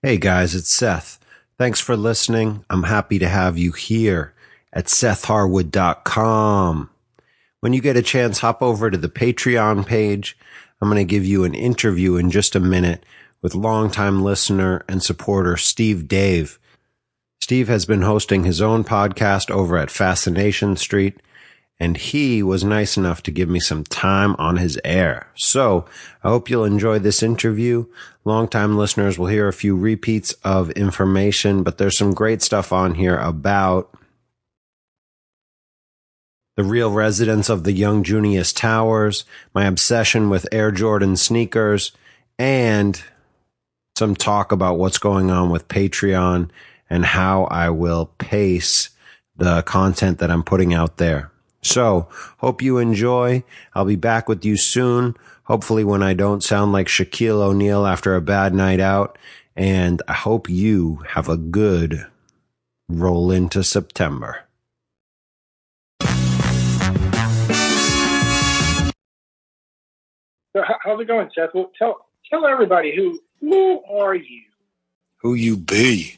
Hey guys, it's Seth. Thanks for listening. I'm happy to have you here at sethharwood.com. When you get a chance, hop over to the Patreon page. I'm going to give you an interview in just a minute with longtime listener and supporter Steve Dave. Steve has been hosting his own podcast over at Fascination Street and he was nice enough to give me some time on his air. So I hope you'll enjoy this interview. Longtime listeners will hear a few repeats of information, but there's some great stuff on here about the real residents of the Young Junius Towers, my obsession with Air Jordan sneakers, and some talk about what's going on with Patreon and how I will pace the content that I'm putting out there. So hope you enjoy. I'll be back with you soon. Hopefully when I don't sound like Shaquille O'Neal after a bad night out. And I hope you have a good roll into September. So how's it going, Seth? Well, tell tell everybody who who are you? Who you be?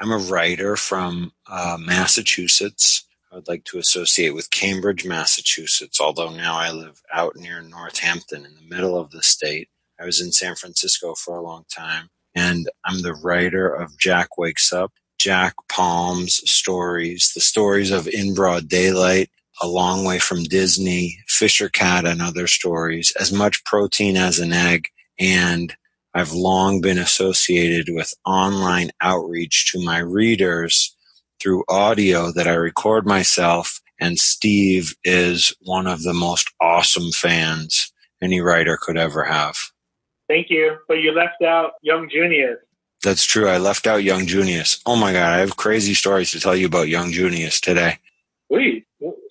I'm a writer from uh, Massachusetts. I would like to associate with Cambridge, Massachusetts, although now I live out near Northampton in the middle of the state. I was in San Francisco for a long time, and I'm the writer of Jack Wakes Up, Jack Palms stories, the stories of In Broad Daylight, A Long Way from Disney, Fisher Cat, and other stories, as much protein as an egg, and I've long been associated with online outreach to my readers through audio that I record myself. And Steve is one of the most awesome fans any writer could ever have. Thank you. But you left out Young Junius. That's true. I left out Young Junius. Oh my God. I have crazy stories to tell you about Young Junius today. Please.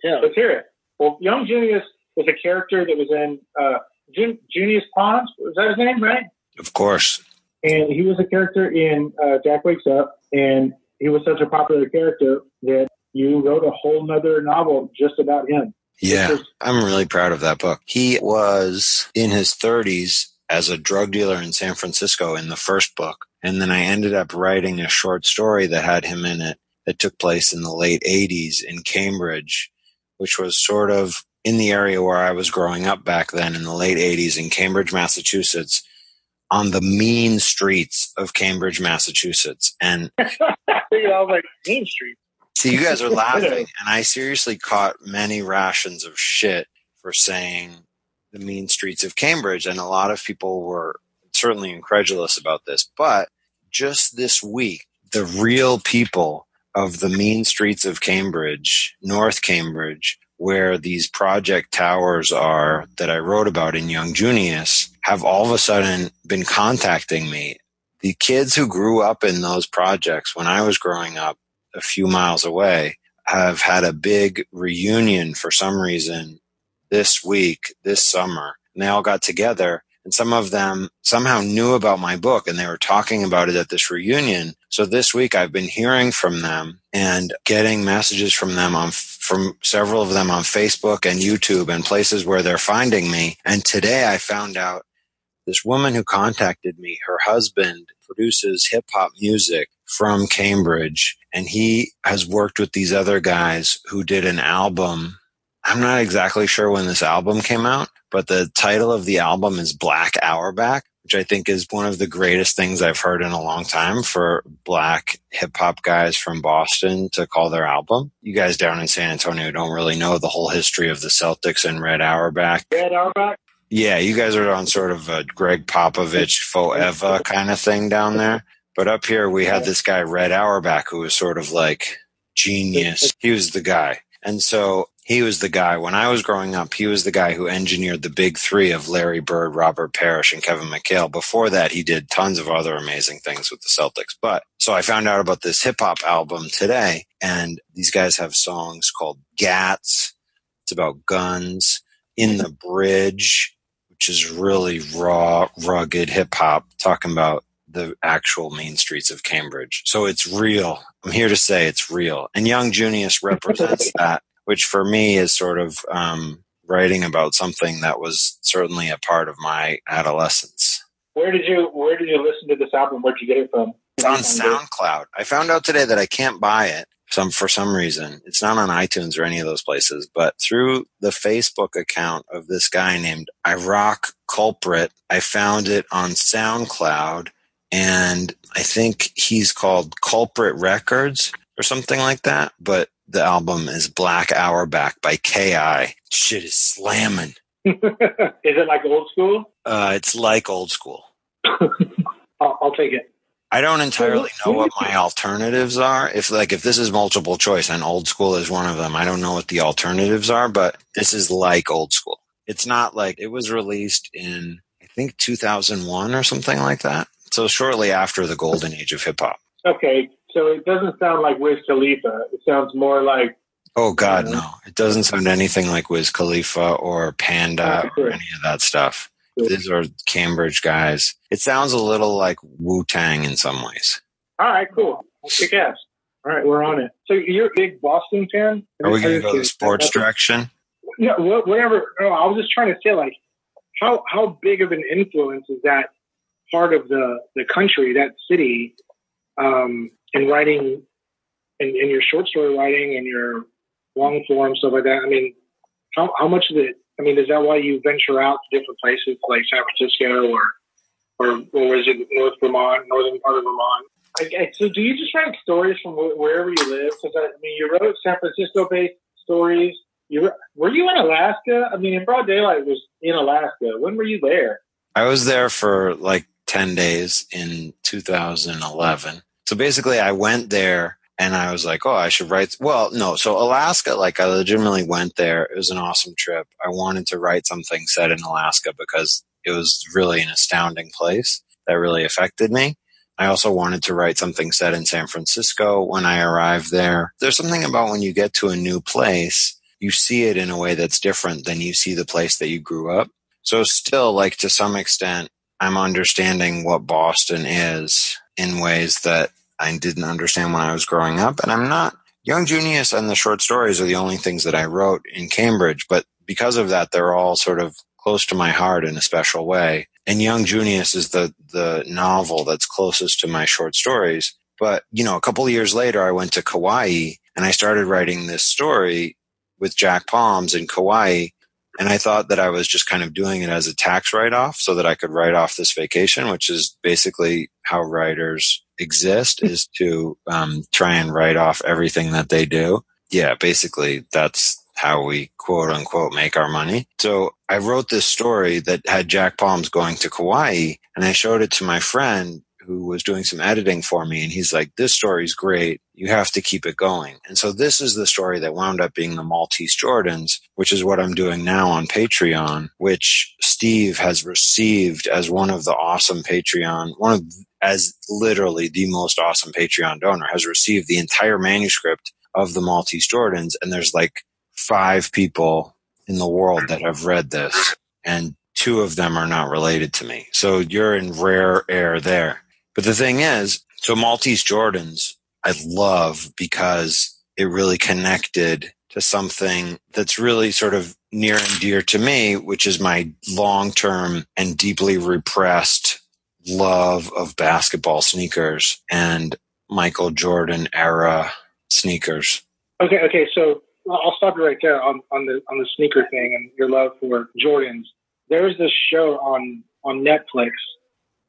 Yeah. Let's hear it. Well, Young Junius was a character that was in uh, Jun- Junius Ponds. Was that his name, right? Of course. And he was a character in uh, Jack Wakes Up. And he was such a popular character that you wrote a whole nother novel just about him. Yeah, I'm really proud of that book. He was in his 30s as a drug dealer in San Francisco in the first book. And then I ended up writing a short story that had him in it that took place in the late 80s in Cambridge, which was sort of in the area where I was growing up back then in the late 80s in Cambridge, Massachusetts on the mean streets of Cambridge, Massachusetts. And you know, like mean streets. See, you guys are laughing, and I seriously caught many rations of shit for saying the mean streets of Cambridge, and a lot of people were certainly incredulous about this. But just this week, the real people of the mean streets of Cambridge, North Cambridge, where these project towers are that I wrote about in Young Junius have all of a sudden been contacting me. The kids who grew up in those projects when I was growing up a few miles away have had a big reunion for some reason this week, this summer. And they all got together and some of them somehow knew about my book and they were talking about it at this reunion. So this week I've been hearing from them and getting messages from them on from several of them on Facebook and YouTube and places where they're finding me. And today I found out this woman who contacted me, her husband produces hip hop music from Cambridge and he has worked with these other guys who did an album. I'm not exactly sure when this album came out, but the title of the album is Black Auerbach, which I think is one of the greatest things I've heard in a long time for black hip hop guys from Boston to call their album. You guys down in San Antonio don't really know the whole history of the Celtics and Red Auerbach. Red Auerbach? Yeah, you guys are on sort of a Gregg Popovich forever kind of thing down there. But up here we had this guy, Red Auerbach, who was sort of like genius. He was the guy. And so he was the guy when I was growing up. He was the guy who engineered the big three of Larry Bird, Robert Parish, and Kevin McHale. Before that, he did tons of other amazing things with the Celtics. But so I found out about this hip hop album today, and these guys have songs called Gats. It's about guns. In the Bridge, which is really raw, rugged hip hop, talking about the actual main streets of Cambridge. So it's real. I'm here to say it's real. And Young Junius represents that which for me is sort of um, writing about something that was certainly a part of my adolescence. Where did you Where did you listen to this album? Where'd you get it from? It's on SoundCloud. I found out today that I can't buy it some for some reason. It's not on iTunes or any of those places, but through the Facebook account of this guy named Iraq Culprit, I found it on SoundCloud and I think he's called Culprit Records or something like that. But the album is Black Auerbach by KI. Shit is slamming. is it like old school? Uh, it's like old school. I'll, I'll, take it. I don't entirely know what my alternatives are. If like if this is multiple choice and old school is one of them, I don't know what the alternatives are, but this is like old school. It's not like it was released in I think 2001 or something like that. So shortly after the golden age of hip hop. Okay, so it doesn't sound like Wiz Khalifa. It sounds more like. Oh God, no! It doesn't sound anything like Wiz Khalifa or Panda or any of that stuff. These are Cambridge guys. It sounds a little like Wu Tang in some ways. All right, cool. Kick ass. All right, we're on it. So you're a big Boston fan? Are we going to go the sports direction? Yeah, whatever. No, I was just trying to say, like, how how big of an influence is that part of the the country, that city, um, in writing, in, in your short story writing and your long form stuff like that. I mean, how how much of it? I mean, is that why you venture out to different places like San Francisco or or or was it North Vermont, northern part of Vermont? Okay, so do you just write stories from wherever you live? Because I mean, you wrote San Francisco-based stories. You were you in Alaska? I mean, in broad daylight was in Alaska. When were you there? I was there for like 10 days in 2011. So basically, I went there and I was like, oh, I should write. Well, no. So Alaska, like I legitimately went there. It was an awesome trip. I wanted to write something set in Alaska because it was really an astounding place that really affected me. I also wanted to write something set in San Francisco when I arrived there. There's something about when you get to a new place, you see it in a way that's different than you see the place that you grew up. So still, like to some extent, I'm understanding what Boston is in ways that I didn't understand when I was growing up. And I'm not, Young Junius and the short stories are the only things that I wrote in Cambridge, but because of that, they're all sort of close to my heart in a special way. And Young Junius is the, the novel that's closest to my short stories. But, you know, a couple of years later, I went to Kauai and I started writing this story with Jack Palms in Kauai and I thought that I was just kind of doing it as a tax write off so that I could write off this vacation, which is basically how writers exist is to um, try and write off everything that they do. Yeah, basically that's how we quote unquote make our money. So I wrote this story that had Jack Palms going to Kauai and I showed it to my friend who was doing some editing for me and he's like, this story's great. You have to keep it going. And so this is the story that wound up being the Maltese Jordans, which is what I'm doing now on Patreon, which Steve has received as one of the awesome Patreon, one of, as literally the most awesome Patreon donor has received the entire manuscript of the Maltese Jordans. And there's like five people in the world that have read this and two of them are not related to me. So you're in rare air there. But the thing is, so Maltese Jordans, I love because it really connected to something that's really sort of near and dear to me, which is my long term and deeply repressed love of basketball sneakers and Michael Jordan era sneakers. Okay, okay, so I'll stop you right there on, on the on the sneaker thing and your love for Jordans. There's this show on on Netflix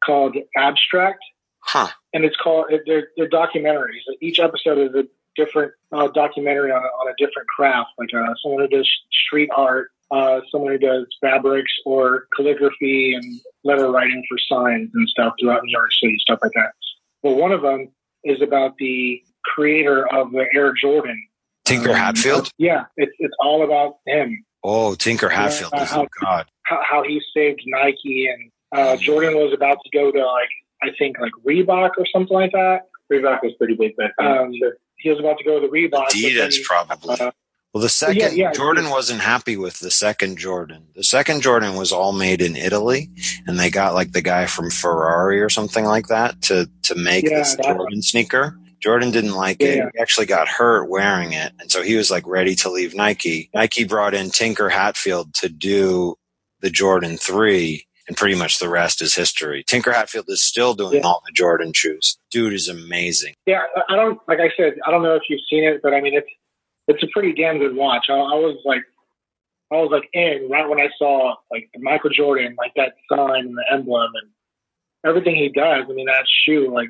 called Abstract, Huh. And it's called, they're, they're documentaries. Each episode is a different uh, documentary on a, on a different craft, like uh, someone who does street art, uh, someone who does fabrics or calligraphy and letter writing for signs and stuff throughout New York City, stuff like that. But one of them is about the creator of the Air Jordan. Tinker um, Hatfield? Yeah, it's, it's all about him. Oh, Tinker Hatfield yeah, how, God. How, how, he saved Nike and uh, Jordan was about to go to like I think like Reebok or something like that. Reebok was pretty big back then. Um, sure. He was about to go to Reebok. Adidas he, probably. Uh, well, the second yeah, yeah, Jordan yeah. wasn't happy with the second Jordan. The second Jordan was all made in Italy, and they got like the guy from Ferrari or something like that to to make this Jordan sneaker. Jordan didn't like it. He actually got hurt wearing it, and so he was like ready to leave Nike. Nike brought in Tinker Hatfield to do the Jordan Three, and pretty much the rest is history. Tinker Hatfield is still doing yeah. all the Jordan shoes. Dude is amazing. Yeah, I don't like I said, I don't know if you've seen it, but I mean it's it's a pretty damn good watch. I, I was like I was like in right when I saw like Michael Jordan, like that sign and the emblem and everything he does. I mean that shoe, like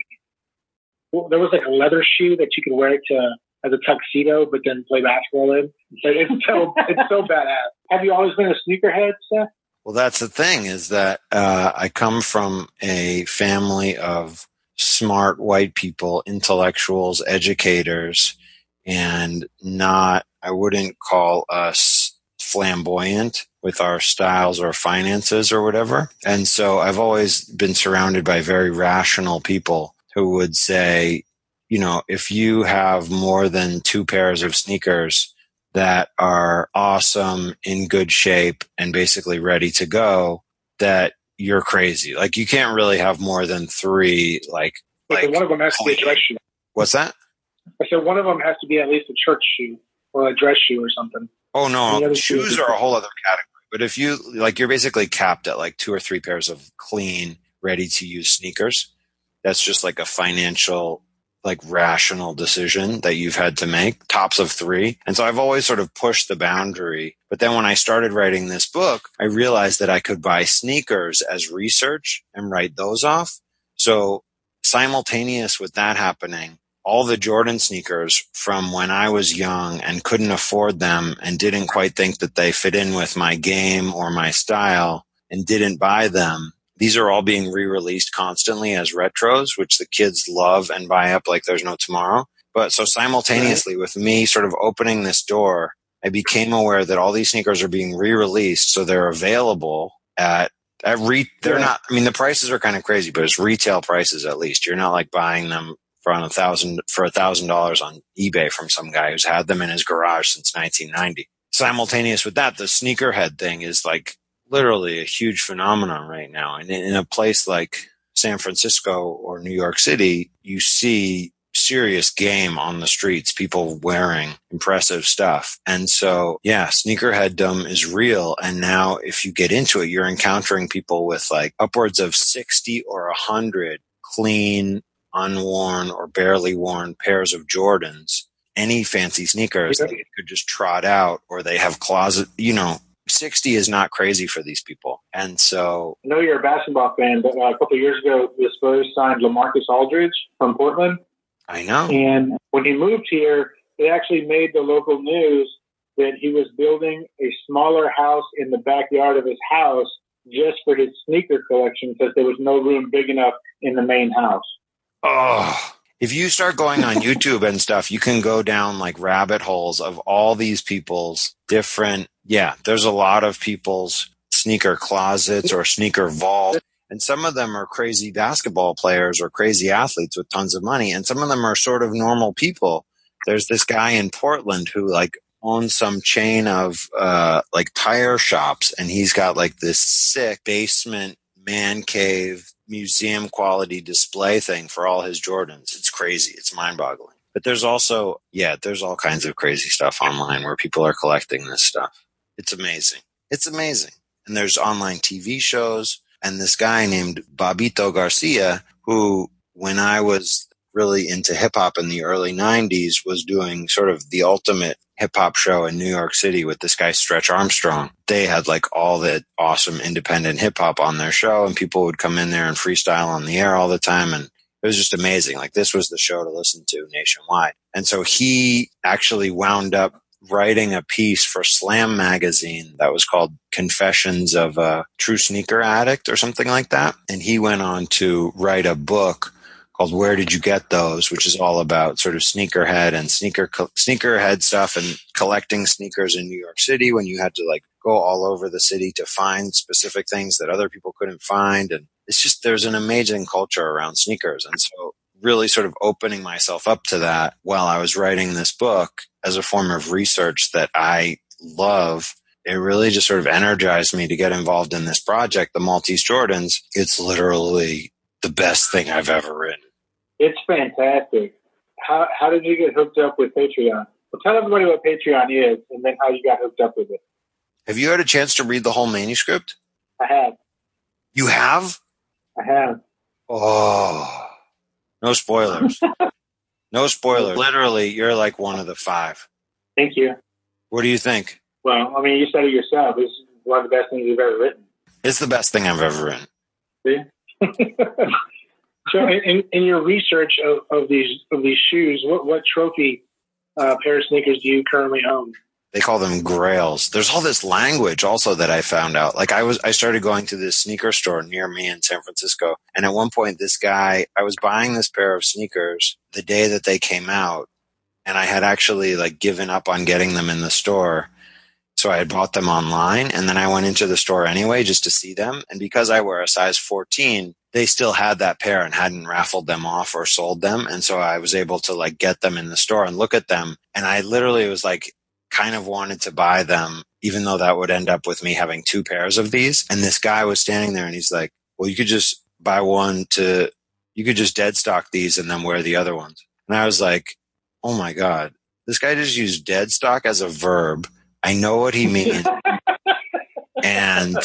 there was like a leather shoe that you could wear it to as a tuxedo, but then play basketball in. it's so it's so badass. Have you always been a sneakerhead, Seth? Well, that's the thing is that uh, I come from a family of smart white people, intellectuals, educators, and not, I wouldn't call us flamboyant with our styles or finances or whatever. And so I've always been surrounded by very rational people who would say, you know, if you have more than two pairs of sneakers, that are awesome, in good shape, and basically ready to go, that you're crazy. Like you can't really have more than three. Like, like one of them has to be. What's that? I said one of them has to be at least a church shoe or a dress shoe or something. Oh no, shoes are a whole other category. But if you like, you're basically capped at like two or three pairs of clean, ready to use sneakers. That's just like a financial like rational decision that you've had to make, tops of three. And so I've always sort of pushed the boundary. But then when I started writing this book, I realized that I could buy sneakers as research and write those off. So simultaneous with that happening, all the Jordan sneakers from when I was young and couldn't afford them and didn't quite think that they fit in with my game or my style and didn't buy them these are all being re-released constantly as retros, which the kids love and buy up like there's no tomorrow. But so simultaneously with me sort of opening this door, I became aware that all these sneakers are being re-released. So they're available at, at re, they're not, I mean, the prices are kind of crazy, but it's retail prices at least. You're not like buying them for a thousand, for a thousand dollars on eBay from some guy who's had them in his garage since 1990. Simultaneous with that, the sneakerhead thing is like literally a huge phenomenon right now. And in a place like San Francisco or New York City, you see serious game on the streets, people wearing impressive stuff. And so, yeah, sneakerheaddom is real. And now if you get into it, you're encountering people with like upwards of 60 or 100 clean, unworn or barely worn pairs of Jordans. Any fancy sneakers that you could just trot out or they have closet, you know, 60 is not crazy for these people. And so. I know you're a basketball fan, but uh, a couple years ago, the Spurs signed LaMarcus Aldridge from Portland. I know. And when he moved here, they actually made the local news that he was building a smaller house in the backyard of his house just for his sneaker collection because there was no room big enough in the main house. Oh, if you start going on YouTube and stuff, you can go down like rabbit holes of all these people's different. Yeah, there's a lot of people's sneaker closets or sneaker vault. And some of them are crazy basketball players or crazy athletes with tons of money. And some of them are sort of normal people. There's this guy in Portland who like owns some chain of, uh, like tire shops and he's got like this sick basement man cave museum quality display thing for all his Jordans. It's crazy. It's mind boggling. But there's also, yeah, there's all kinds of crazy stuff online where people are collecting this stuff. It's amazing. It's amazing. And there's online TV shows and this guy named Bobbito Garcia, who when I was really into hip hop in the early 90s was doing sort of the ultimate hip hop show in New York City with this guy Stretch Armstrong. They had like all the awesome independent hip hop on their show and people would come in there and freestyle on the air all the time and it was just amazing. Like this was the show to listen to nationwide. And so he actually wound up writing a piece for Slam magazine that was called Confessions of a True Sneaker Addict or something like that. And he went on to write a book called Where Did You Get Those, which is all about sort of sneakerhead and sneaker sneakerhead stuff and collecting sneakers in New York City when you had to like go all over the city to find specific things that other people couldn't find and it's just there's an amazing culture around sneakers and so really sort of opening myself up to that while I was writing this book as a form of research that I love it really just sort of energized me to get involved in this project, the Maltese Jordans. It's literally the best thing I've ever written. It's fantastic. How how did you get hooked up with Patreon? Well, tell everybody what Patreon is, and then how you got hooked up with it. Have you had a chance to read the whole manuscript? I have. You have? I have. Oh, no spoilers. no spoilers. Literally, you're like one of the five. Thank you. What do you think? Well, I mean, you said it yourself. It's one of the best things you've ever written. It's the best thing I've ever written. See? So, in, in your research of, of these of these shoes, what what trophy uh, pair of sneakers do you currently own? They call them grails. There's all this language also that I found out. Like I was, I started going to this sneaker store near me in San Francisco. And at one point, this guy, I was buying this pair of sneakers the day that they came out. And I had actually like given up on getting them in the store. So I had bought them online and then I went into the store anyway just to see them. And because I wear a size 14, they still had that pair and hadn't raffled them off or sold them. And so I was able to like get them in the store and look at them. And I literally was like, kind of wanted to buy them, even though that would end up with me having two pairs of these. And this guy was standing there and he's like, well, you could just buy one to, you could just dead stock these and then wear the other ones. And I was like, oh my God, this guy just used dead stock as a verb. I know what he means. and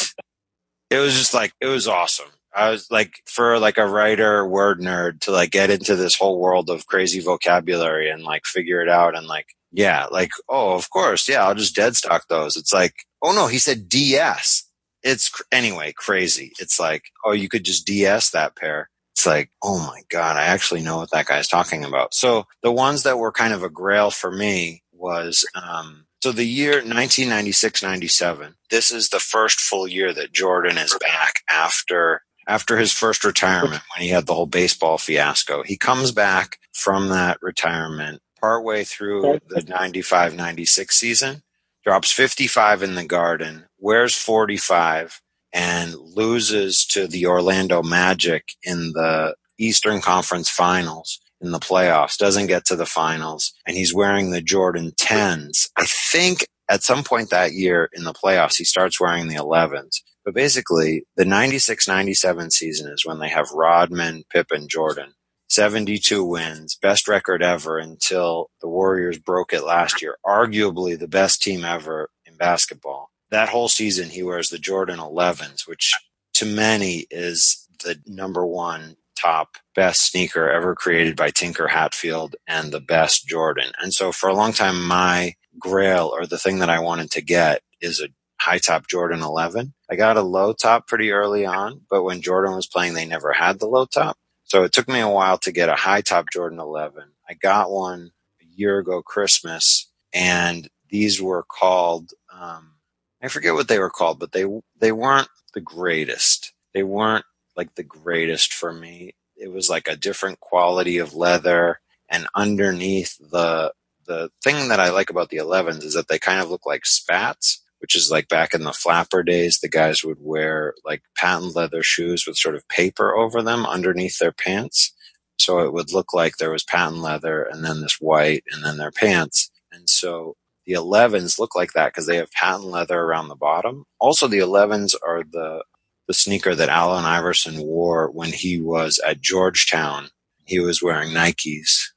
it was just like, it was awesome. I was like, for like a writer word nerd to like get into this whole world of crazy vocabulary and like figure it out and like, yeah, like, oh, of course. Yeah. I'll just dead stock those. It's like, oh no, he said DS. It's cr- anyway, crazy. It's like, oh, you could just DS that pair. It's like, oh my God, I actually know what that guy's talking about. So the ones that were kind of a grail for me was, um, so the year 1996-97, this is the first full year that Jordan is back after after his first retirement when he had the whole baseball fiasco. He comes back from that retirement partway through the 95-96 season, drops 55 in the garden, wears 45 and loses to the Orlando Magic in the Eastern Conference Finals in the playoffs, doesn't get to the finals, and he's wearing the Jordan 10s. I think at some point that year in the playoffs, he starts wearing the 11s. But basically, the 96 97 season is when they have Rodman, Pippen, Jordan. 72 wins, best record ever until the Warriors broke it last year. Arguably the best team ever in basketball. That whole season, he wears the Jordan 11s, which to many is the number one top best sneaker ever created by Tinker Hatfield and the best Jordan. And so for a long time, my grail or the thing that I wanted to get is a high top Jordan 11. I got a low top pretty early on, but when Jordan was playing, they never had the low top. So it took me a while to get a high top Jordan 11. I got one a year ago Christmas and these were called, um, I forget what they were called, but they, they weren't the greatest. They weren't like the greatest for me. It was like a different quality of leather and underneath the, the thing that I like about the 11s is that they kind of look like spats which is like back in the flapper days, the guys would wear like patent leather shoes with sort of paper over them underneath their pants. So it would look like there was patent leather and then this white and then their pants. And so the 11s look like that because they have patent leather around the bottom. Also, the 11s are the, the sneaker that Allen Iverson wore when he was at Georgetown. He was wearing Nikes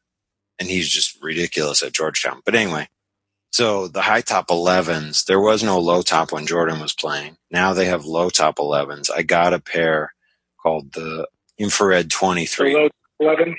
and he's just ridiculous at Georgetown. But anyway, so the high top 11s, there was no low top when Jordan was playing. Now they have low top 11s. I got a pair called the infrared 23. The low 11.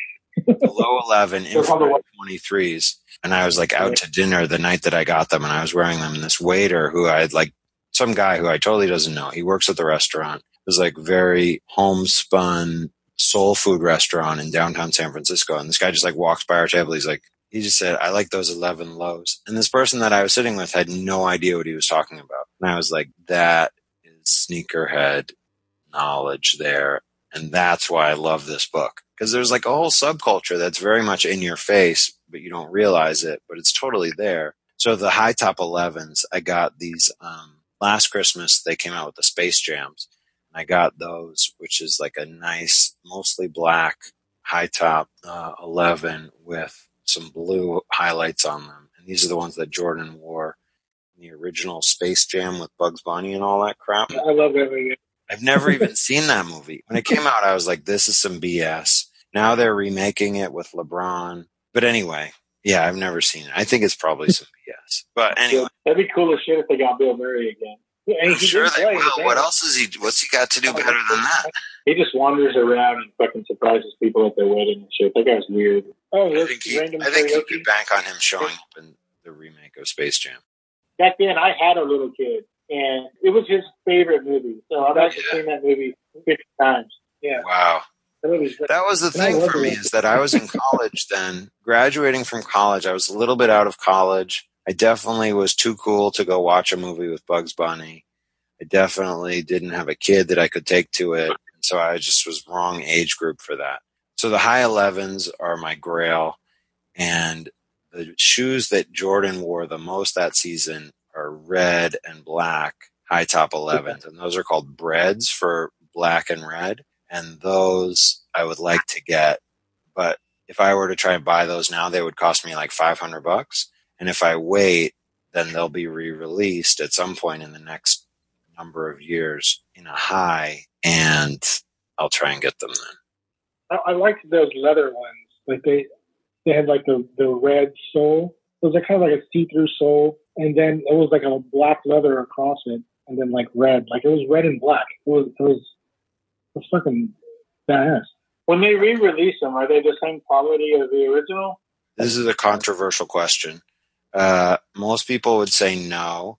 the low 11 infrared 23s. And I was like out to dinner the night that I got them and I was wearing them. And this waiter who I had like some guy who I totally doesn't know, he works at the restaurant. It was like very homespun soul food restaurant in downtown San Francisco. And this guy just like walks by our table. He's like, he just said, I like those 11 lows. And this person that I was sitting with had no idea what he was talking about. And I was like, that is sneakerhead knowledge there. And that's why I love this book. Because there's like a whole subculture that's very much in your face, but you don't realize it, but it's totally there. So the high top 11s, I got these, um, last Christmas, they came out with the Space Jams. And I got those, which is like a nice, mostly black high top, uh, 11 with some blue highlights on them. And these are the ones that Jordan wore in the original Space Jam with Bugs Bunny and all that crap. I love that movie. I've never even seen that movie. When it came out, I was like, this is some BS. Now they're remaking it with LeBron. But anyway, yeah, I've never seen it. I think it's probably some BS. But anyway. That'd be cool as shit if they got Bill Murray again. And I'm he sure they play will. What else is he? What's he got to do better than that? He just wanders around and fucking surprises people at their wedding and shit. That guy's weird. Oh, I think he, I think you could bank on him showing up in the remake of Space Jam. Back then, I had a little kid, and it was his favorite movie. So I've actually Yeah. seen that movie 50 times. Yeah, Wow. that movie's great. That was the thing for me is that I was in college then, graduating from college. I was a little bit out of college. I definitely was too cool to go watch a movie with Bugs Bunny. I definitely didn't have a kid that I could take to it. So I just was wrong age group for that. So the high 11s are my grail. And the shoes that Jordan wore the most that season are red and black high top 11s. And those are called breads for black and red. And those I would like to get. But if I were to try and buy those now, they would cost me like 500 bucks. And if I wait, then they'll be re-released at some point in the next number of years in a high and I'll try and get them then. I, I liked those leather ones. Like they, they had like the the red sole. It was like kind of like a see-through sole, and then it was like a black leather across it, and then like red. Like it was red and black. It was it was, it was fucking badass. When they re-release them, are they the same quality as the original? This is a controversial question. Uh, most people would say no.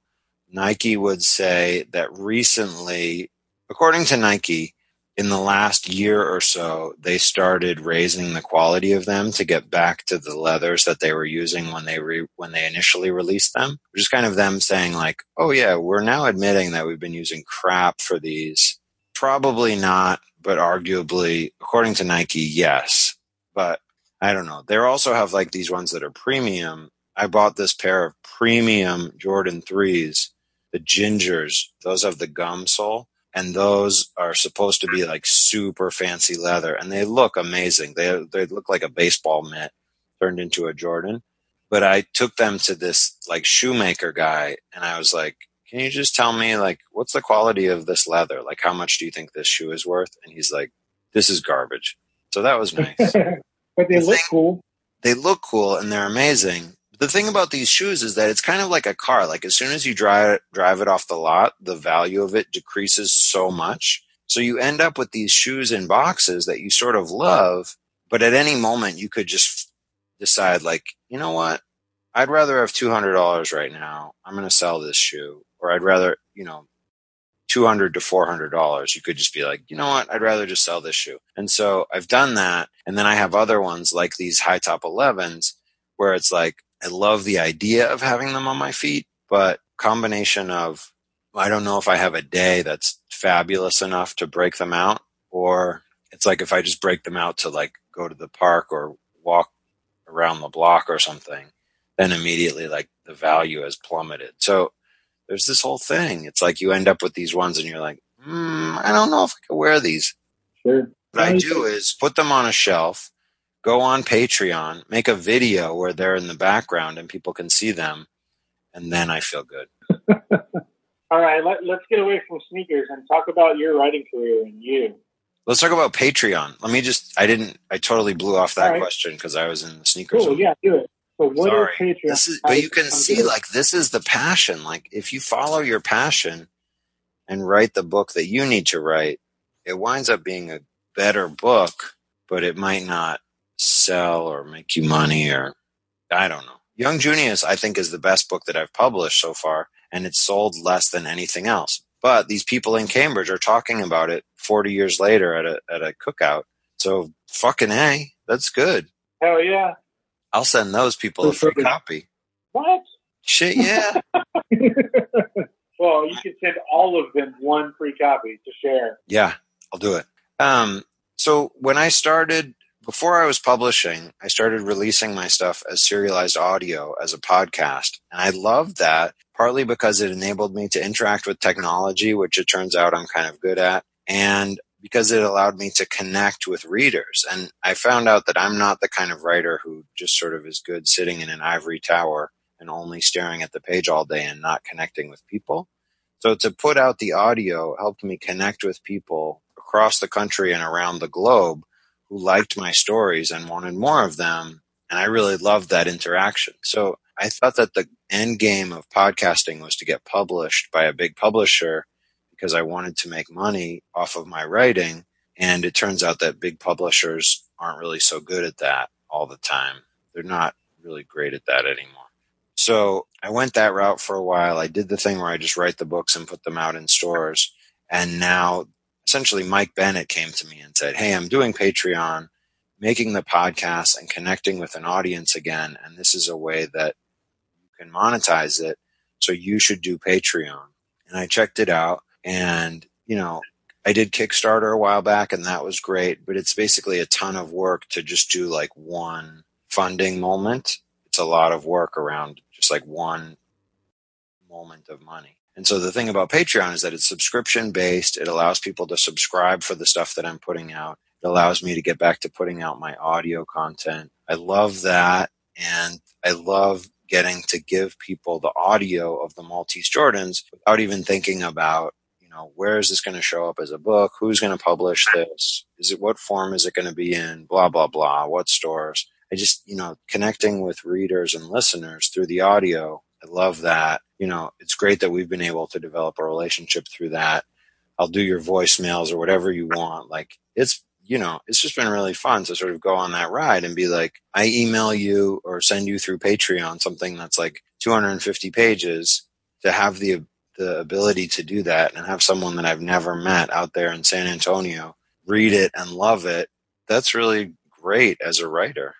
Nike would say that recently, according to Nike, in the last year or so, they started raising the quality of them to get back to the leathers that they were using when they re- when they initially released them. Which is kind of them saying like, "Oh yeah, we're now admitting that we've been using crap for these." Probably not, but arguably, according to Nike, yes. But I don't know. They also have like these ones that are premium. I bought this pair of premium Jordan 3s, the gingers. Those have the gum sole and those are supposed to be like super fancy leather and they look amazing. They they look like a baseball mitt turned into a Jordan. But I took them to this like shoemaker guy and I was like, "Can you just tell me like what's the quality of this leather? Like how much do you think this shoe is worth?" And he's like, "This is garbage." So that was nice. but they The look thing- cool. they look cool and they're amazing. The thing about these shoes is that it's kind of like a car. Like as soon as you drive drive it off the lot, the value of it decreases so much. So you end up with these shoes in boxes that you sort of love, but at any moment you could just decide like, you know what? I'd rather have $200 right now. I'm going to sell this shoe or I'd rather, you know, 200 to $400. You could just be like, you know what? I'd rather just sell this shoe. And so I've done that. And then I have other ones like these high top 11s where it's like, I love the idea of having them on my feet, but combination of, I don't know if I have a day that's fabulous enough to break them out or it's like if I just break them out to like go to the park or walk around the block or something, then immediately like the value has plummeted. So there's this whole thing. It's like you end up with these ones and you're like, mm, I don't know if I can wear these. Sure. What I do is put them on a shelf, go on Patreon, make a video where they're in the background and people can see them, and then I feel good. All right, let, let's get away from sneakers and talk about your writing career and you. Let's talk about Patreon. Let me just, I didn't, I totally blew off that right. question because I was in the sneakers. Cool, yeah, do it. So what is Sorry. Patreon? This is, but you can see like this is the passion. Like if you follow your passion and write the book that you need to write, it winds up being a better book, but it might not sell or make you money or I don't know. Young Junius, I think, is the best book that I've published so far, and it's sold less than anything else. But these people in Cambridge are talking about it 40 years later at a at a cookout. So fucking a, that's good. Hell yeah. I'll send those people a free copy. What? Shit, yeah. Well, you can send all of them one free copy to share. Yeah, I'll do it. Um, so when I started, before I was publishing, I started releasing my stuff as serialized audio as a podcast. And I loved that partly because it enabled me to interact with technology, which it turns out I'm kind of good at. And because it allowed me to connect with readers. And I found out that I'm not the kind of writer who just sort of is good sitting in an ivory tower and only staring at the page all day and not connecting with people. So to put out the audio helped me connect with people across the country and around the globe who liked my stories and wanted more of them. And I really loved that interaction. So I thought that the end game of podcasting was to get published by a big publisher because I wanted to make money off of my writing. And it turns out that big publishers aren't really so good at that all the time. They're not really great at that anymore. So I went that route for a while. I did the thing where I just write the books and put them out in stores. And now essentially Mike Bennett came to me and said, Hey, I'm doing Patreon, making the podcast and connecting with an audience again. And this is a way that you can monetize it. So you should do Patreon. And I checked it out and, you know, I did Kickstarter a while back and that was great, but it's basically a ton of work to just do like one funding moment. It's a lot of work around just like one moment of money. And so the thing about Patreon is that it's subscription based. It allows people to subscribe for the stuff that I'm putting out. It allows me to get back to putting out my audio content. I love that. And I love getting to give people the audio of the Maltese Jordans without even thinking about you know, where is this going to show up as a book? Who's going to publish this? Is it what form is it going to be in? Blah, blah, blah. What stores? I just, you know, connecting with readers and listeners through the audio. I love that. You know, it's great that we've been able to develop a relationship through that. I'll do your voicemails or whatever you want. Like it's, you know, it's just been really fun to sort of go on that ride and be like, I email you or send you through Patreon something that's like 250 pages to have the the ability to do that and have someone that I've never met out there in San Antonio read it and love it, that's really great as a writer.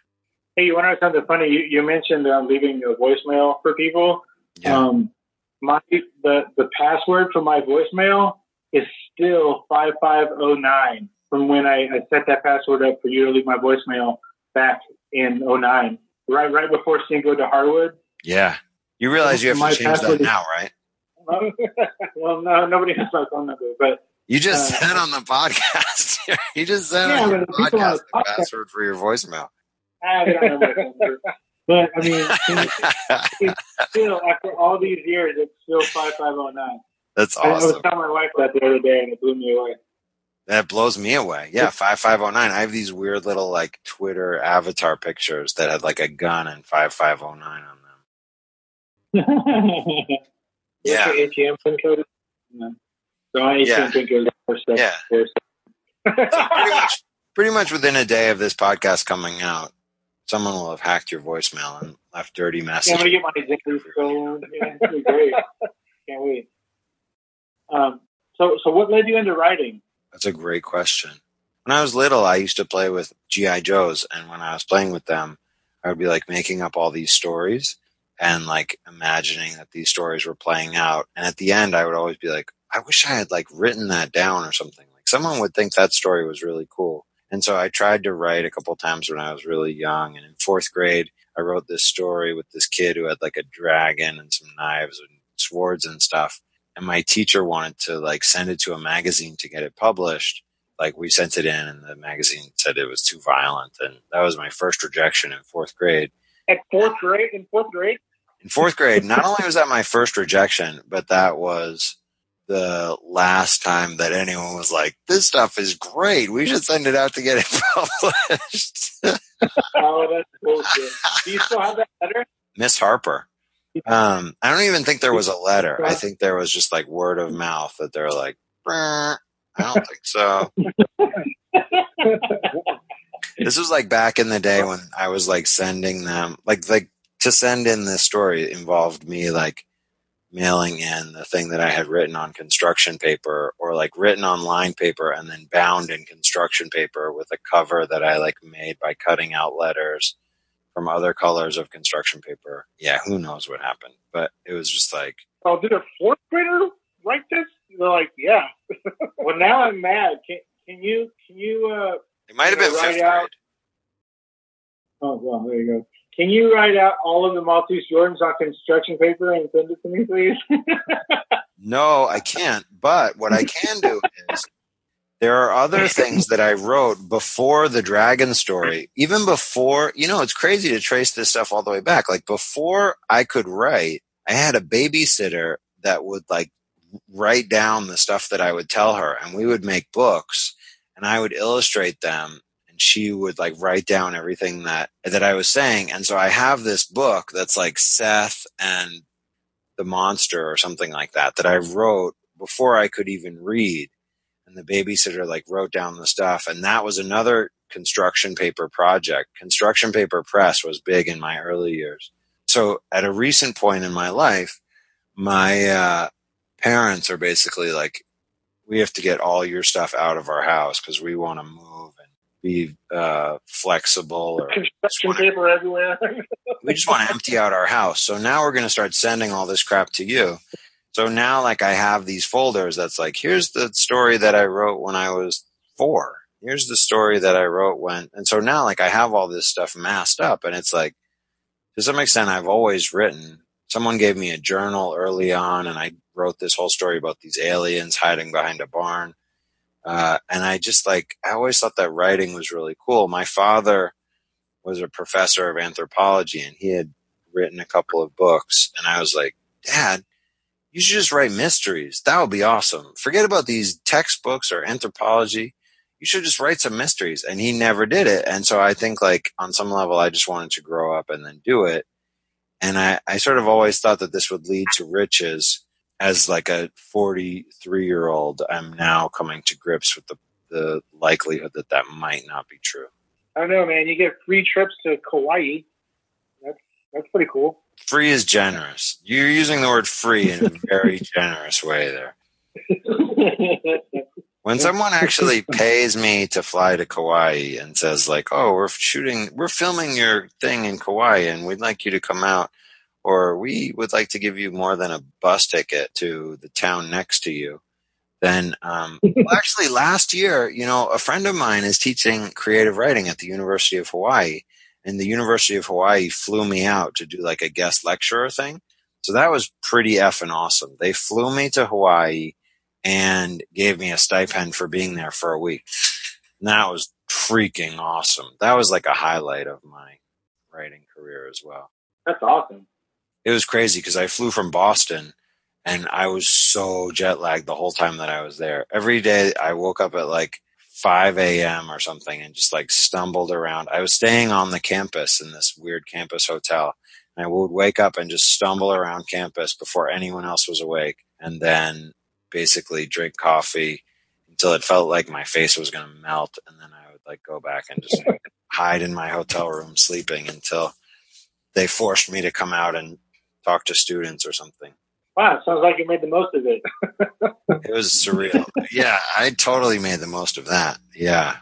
Hey, you want to know something funny? You, you mentioned um, leaving a voicemail for people. Yeah. Um, my the the password for my voicemail is still five five oh nine from when I, I set that password up for you to leave my voicemail back in 09. Right right before Cinco de Harwood. Yeah. You realize you have to change that now, right? well, no, nobody has my phone number, but you just uh, said on the podcast. you just said yeah, on the podcast the, the password for your voicemail. I don't know but I mean, it's still after all these years, it's still five five zero nine. That's awesome. I, I was telling my wife that the other day, and it blew me away. That blows me away. Yeah, five five zero nine. I have these weird little like Twitter avatar pictures that had like a gun and five five zero nine on them. Yeah. ATM pin code? No. So ATM yeah. pin code Yeah. pretty much, pretty much within a day of this podcast coming out, someone will have hacked your voicemail and left dirty messages. Yeah, I'm gonna get my Zippers going. Yeah, it's great. Can't wait. Um, so, so what led you into writing? That's a great question. When I was little, I used to play with GI Joes, and when I was playing with them, I would be like making up all these stories and like imagining that these stories were playing out. And at the end, I would always be like, I wish I had like written that down or something. Like someone would think that story was really cool. And so I tried to write a couple times when I was really young. And in fourth grade, I wrote this story with this kid who had like a dragon and some knives and swords and stuff. And my teacher wanted to like send it to a magazine to get it published. Like we sent it in and the magazine said it was too violent. And that was my first rejection in fourth grade. At fourth grade? In fourth grade? in fourth grade, not only was that my first rejection, but that was the last time that anyone was like, "This stuff is great. We should send it out to get it published." oh, that's bullshit. Do you still have that letter, Miss Harper? Um, I don't even think there was a letter. I think there was just like word of mouth that they're like, I don't think so. this was like back in the day when I was like sending them like like to send in this story involved me like mailing in the thing that I had written on construction paper or like written on line paper and then bound in construction paper with a cover that I like made by cutting out letters from other colors of construction paper. Yeah, who knows what happened, but it was just like, oh, did a fourth grader write this? They're like, yeah. well, now I'm mad. Can can you can you? uh It might have been fifth grade. Out? Oh well, there you go. Can you write out all of the Maltese Jordans on construction paper and send it to me, please? no, I can't. But what I can do is there are other things that I wrote before the dragon story, even before, you know, it's crazy to trace this stuff all the way back. Like before I could write, I had a babysitter that would like write down the stuff that I would tell her and we would make books and I would illustrate them she would like write down everything that that I was saying. And so I have this book that's like Seth and the monster or something like that that I wrote before I could even read. And the babysitter like wrote down the stuff. And that was another construction paper project. Construction paper press was big in my early years. So at a recent point in my life, my uh, parents are basically like, we have to get all your stuff out of our house because we want to move be uh, flexible. Or Construction paper everywhere. we just want to empty out our house. So now we're going to start sending all this crap to you. So now, like, I have these folders that's like, here's the story that I wrote when I was four. Here's the story that I wrote when, and so now, like, I have all this stuff massed up, and it's like, to some extent, I've always written. Someone gave me a journal early on, and I wrote this whole story about these aliens hiding behind a barn. Uh, and I just like, I always thought that writing was really cool. My father was a professor of anthropology, and he had written a couple of books, and I was like, Dad, you should just write mysteries. That would be awesome. Forget about these textbooks or anthropology. You should just write some mysteries. And he never did it. And so I think like on some level, I just wanted to grow up and then do it. And I, I sort of always thought that this would lead to riches as like a 43 year old. I'm now coming to grips with the, the likelihood that that might not be true. I don't know, man. You get free trips to Kauai. That's that's pretty cool. Free is generous. You're using the word free in a very generous way there. When someone actually pays me to fly to Kauai and says like, "Oh, we're shooting, we're filming your thing in Kauai, and we'd like you to come out," or "We would like to give you more than a bus ticket to the town next to you," then um, well, actually, last year, you know, a friend of mine is teaching creative writing at the University of Hawaii, and the University of Hawaii flew me out to do like a guest lecturer thing. So that was pretty effing awesome. They flew me to Hawaii and gave me a stipend for being there for a week. And that was freaking awesome. That was like a highlight of my writing career as well. That's awesome. It was crazy because I flew from Boston and I was so jet lagged the whole time that I was there. Every day I woke up at like 5 a.m. or something and just like stumbled around. I was staying on the campus in this weird campus hotel. And I would wake up and just stumble around campus before anyone else was awake. And then basically drink coffee until it felt like my face was going to melt. And then I would like go back and just hide in my hotel room sleeping until they forced me to come out and talk to students or something. Wow, sounds like you made the most of it. it was surreal. yeah, I totally made the most of that. Yeah,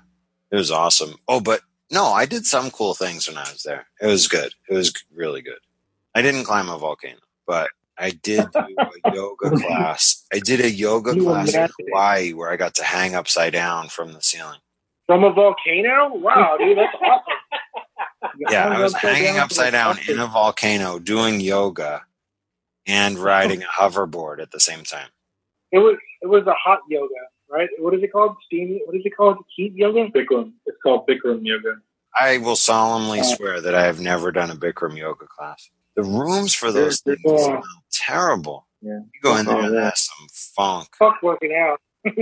it was awesome. Oh, but no, I did some cool things when I was there. It was good. It was really good. I didn't climb a volcano, but I did do a yoga class. I did a yoga You class in. Hawaii where I got to hang upside down from the ceiling. From a volcano? Wow, dude, that's awesome. Yeah, I was Upside hanging down upside from a down in a volcano doing yoga and riding a hoverboard at the same time. It was it was a hot yoga, right? What is it called? Steam? What is it called? Heat yoga? Bikram. It's called Bikram yoga. I will solemnly swear that I have never done a Bikram yoga class. The rooms for those They're- things they're- smell terrible. Yeah. You go in there and yeah. there's some funk. Fuck working out.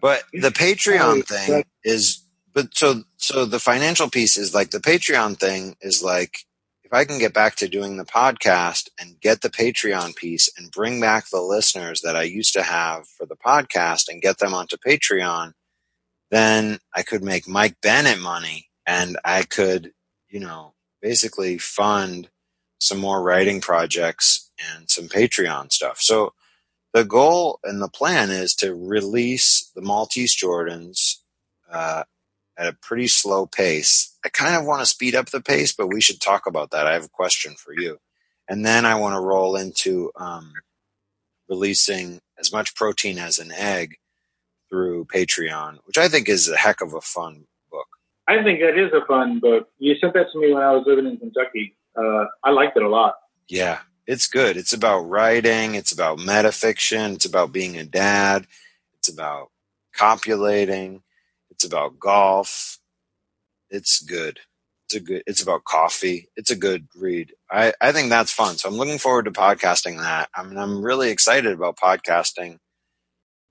But the Patreon thing is, but so, so the financial piece is like the Patreon thing is like, if I can get back to doing the podcast and get the Patreon piece and bring back the listeners that I used to have for the podcast and get them onto Patreon, then I could make Mike Bennett money and I could, you know, basically fund some more writing projects and some Patreon stuff. So the goal and the plan is to release the Maltese Jordans uh, at a pretty slow pace. I kind of want to speed up the pace, but we should talk about that. I have a question for you. And then I want to roll into um, releasing as much protein as an egg through Patreon, which I think is a heck of a fun book. I think that is a fun book. You sent that to me when I was living in Kentucky. Uh, I liked it a lot. Yeah, it's good. It's about writing. It's about metafiction. It's about being a dad. It's about copulating. It's about golf. It's good. It's a good. It's about coffee. It's a good read. I I think that's fun. So I'm looking forward to podcasting that. I mean, I'm really excited about podcasting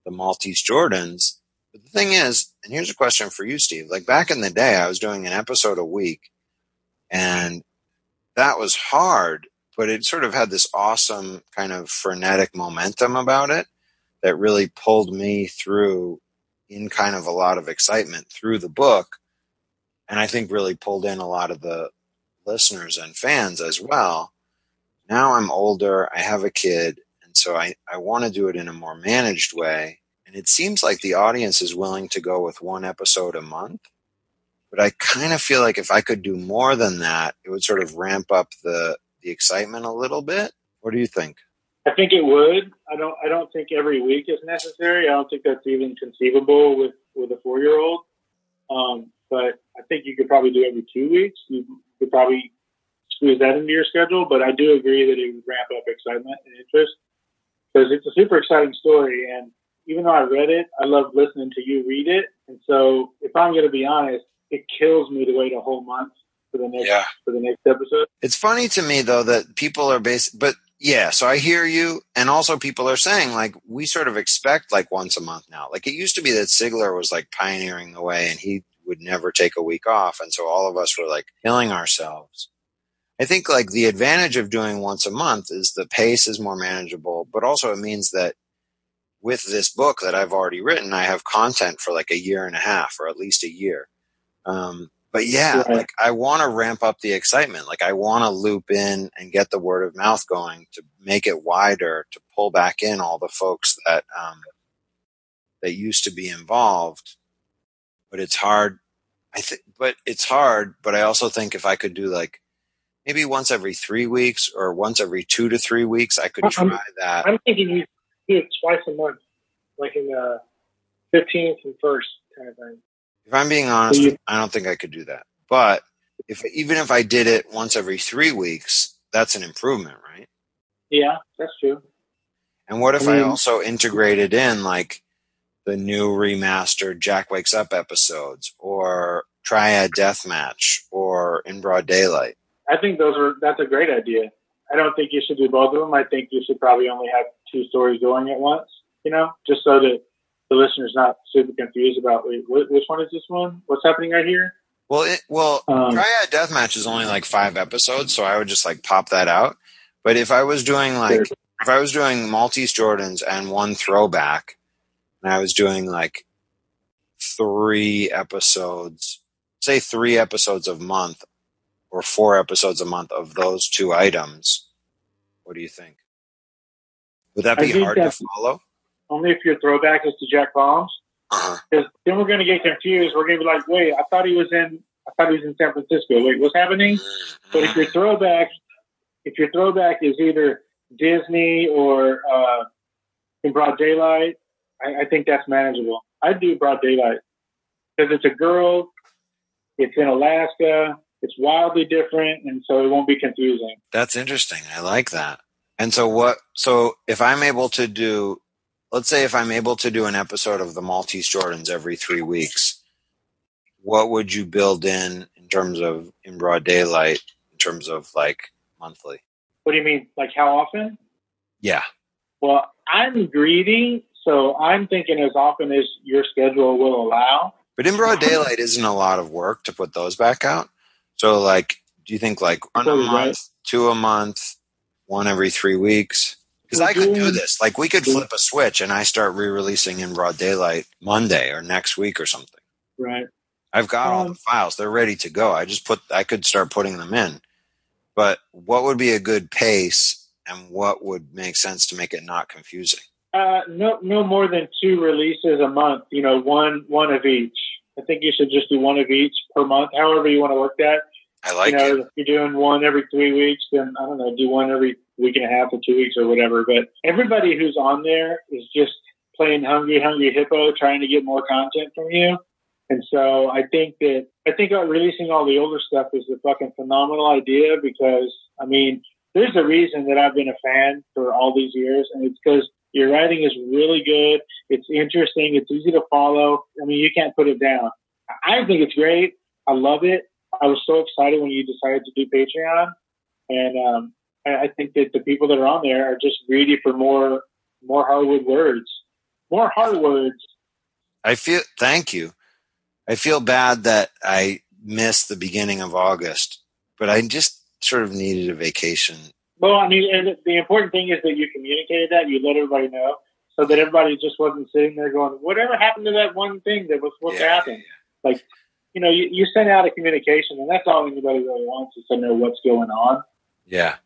the Maltese Jordans But the thing is, and here's a question for you, Steve. Like back in the day, I was doing an episode a week, and that was hard, but it sort of had this awesome kind of frenetic momentum about it that really pulled me through in kind of a lot of excitement through the book. And I think really pulled in a lot of the listeners and fans as well. Now I'm older, I have a kid, and so I, I want to do it in a more managed way. And it seems like the audience is willing to go with one episode a month. But I kind of feel like if I could do more than that, it would sort of ramp up the, the excitement a little bit. What do you think? I think it would. I don't. I don't think every week is necessary. I don't think that's even conceivable with with a four year old. Um, but I think you could probably do every two weeks. You could probably squeeze that into your schedule. But I do agree that it would ramp up excitement and interest because it's a super exciting story. And even though I read it, I love listening to you read it. And so, if I'm going to be honest, it kills me to wait a whole month for the next yeah. for the next episode. It's funny to me though that people are based, but yeah, so I hear you, and also people are saying like we sort of expect like once a month now. Like it used to be that Sigler was like pioneering the way, and he would never take a week off, and so all of us were like killing ourselves. I think like the advantage of doing once a month is the pace is more manageable, but also it means that with this book that I've already written, I have content for like a year and a half or at least a year. Um, but yeah, right. like I want to ramp up the excitement. Like I want to loop in and get the word of mouth going to make it wider, to pull back in all the folks that, um, that used to be involved. But it's hard. I think, but it's hard. But I also think if I could do like maybe once every three weeks or once every two to three weeks, I could try I'm, that. I'm thinking you do it twice a month, like in the 15th and 1st kind of thing. If I'm being honest, you, I don't think I could do that. But if even if I did it once every three weeks, that's an improvement, right? Yeah, that's true. And what if I, mean, I also integrated in like the new remastered Jack Wakes Up episodes or Triad Deathmatch or In Broad Daylight? I think those are that's a great idea. I don't think you should do both of them. I think you should probably only have two stories going at once, you know, just so that the listener's not super confused about wait, which one is this one? What's happening right here? Well, it, well, um, Triad Deathmatch is only like five episodes, so I would just like pop that out. But if I was doing like sure. if I was doing Maltese Jordans and one throwback, and I was doing like three episodes, say three episodes a month or four episodes a month of those two items, what do you think? Would that be hard to follow? Only if your throwback is to Jack Palms. Because uh-huh. then we're going to get confused. We're going to be like, wait, I thought he was in, I thought he was in San Francisco. Wait, what's happening? But if your throwback, if your throwback is either Disney or uh, in broad daylight, I, I think that's manageable. I'd do broad daylight because it's a girl, it's in Alaska, it's wildly different, and so it won't be confusing. That's interesting. I like that. And so what? So if I'm able to do let's say if I'm able to do an episode of the Maltese Jordans every three weeks, what would you build in in terms of in broad daylight, in terms of like monthly? What do you mean? Like how often? Yeah. Well, I'm greedy, so I'm thinking as often as your schedule will allow. But in broad daylight isn't a lot of work to put those back out. So, like, do you think like one a month, right. two a month, one every three weeks? Because I could do this. Like we could flip a switch and I start re-releasing in broad daylight Monday or next week or something. Right. I've got um, all the files. They're ready to go. I just put I could start putting them in. But what would be a good pace and what would make sense to make it not confusing? Uh, no, no more than two releases a month. You know, one one of each. I think you should just do one of each per month. However you want to work that. I like you know, it. If you're doing one every three weeks, then I don't know, do one every week and a half or two weeks or whatever. But everybody who's on there is just playing hungry, hungry hippo, trying to get more content from you. And so I think that I think releasing all the older stuff is a fucking phenomenal idea because I mean, there's a reason that I've been a fan for all these years, and it's because your writing is really good. It's interesting. It's easy to follow. I mean, you can't put it down. I think it's great. I love it. I was so excited when you decided to do Patreon, and um, I think that the people that are on there are just greedy for more more hardwood words, more hard words. I feel thank you. I feel bad that I missed the beginning of August, but I just sort of needed a vacation. Well, I mean, and the important thing is that you communicated that, you let everybody know, so that everybody just wasn't sitting there going, "Whatever happened to that one thing that was supposed Yeah, to happen?" Like, you know, you, you send out a communication, and that's all anybody really wants is to know what's going on. Yeah.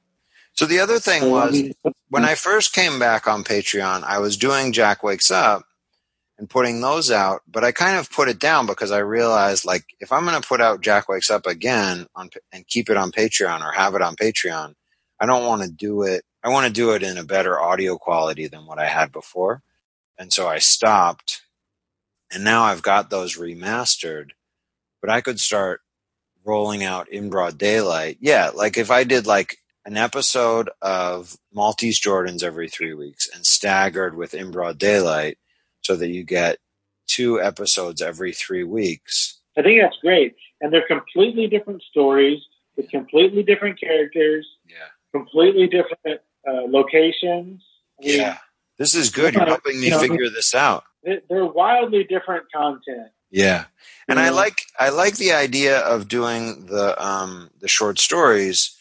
So the other thing was when I first came back on Patreon, I was doing Jack Wakes Up and putting those out, but I kind of put it down because I realized like if I'm going to put out Jack Wakes Up again on and keep it on Patreon or have it on Patreon, I don't want to do it. I want to do it in a better audio quality than what I had before. And so I stopped and now I've got those remastered, but I could start rolling out in broad daylight. Yeah. Like if I did like an episode of Maltese Jordans every three weeks and staggered with in broad daylight so that you get two episodes every three weeks. I think that's great, and they're completely different stories with completely different characters, Yeah. completely different uh, locations. I mean, Yeah. This is good. You're helping me you know, figure this out. they- they're wildly different content. Yeah. And I like I like the idea of doing the um the short stories,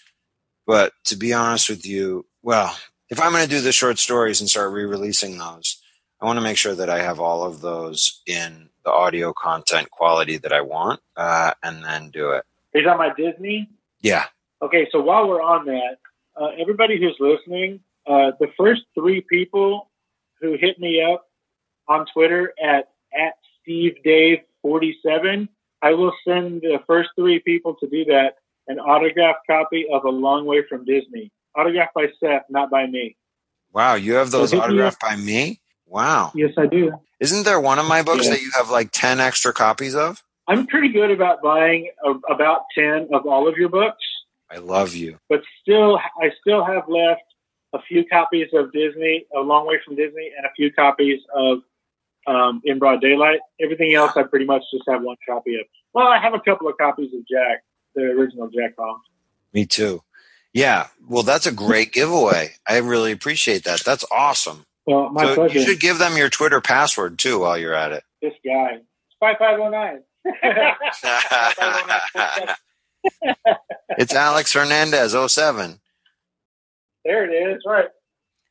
but to be honest with you, well, if I'm going to do the short stories and start re-releasing those, I want to make sure that I have all of those in the audio content quality that I want, uh, and then do it. Are you talking Disney? Yeah. Okay, so while we're on that, uh, everybody who's listening, uh, the first three people who hit me up on Twitter at at Steve Dave forty seven, I will send the first three people to do that an autographed copy of A Long Way from Disney, autographed by Seth, not by me. Wow, you have those So autographed by me? Wow. Yes, I do. Isn't there one of my books Yeah. that you have like 10 extra copies of? I'm pretty good about buying a, about ten of all of your books. I love you. but still, I still have left a few copies of Disney, A Long Way from Disney, and a few copies of um, In Broad Daylight. Everything else, I pretty much just have one copy of. Well, I have a couple of copies of Jack, the original Jack Palms. Me too. Yeah. Well, that's a great giveaway. I really appreciate that. That's awesome. Well, my so pleasure. you should give them your Twitter password too while you're at it. This guy, zero oh nine. it's Alex Hernandez 07. There it is. Right.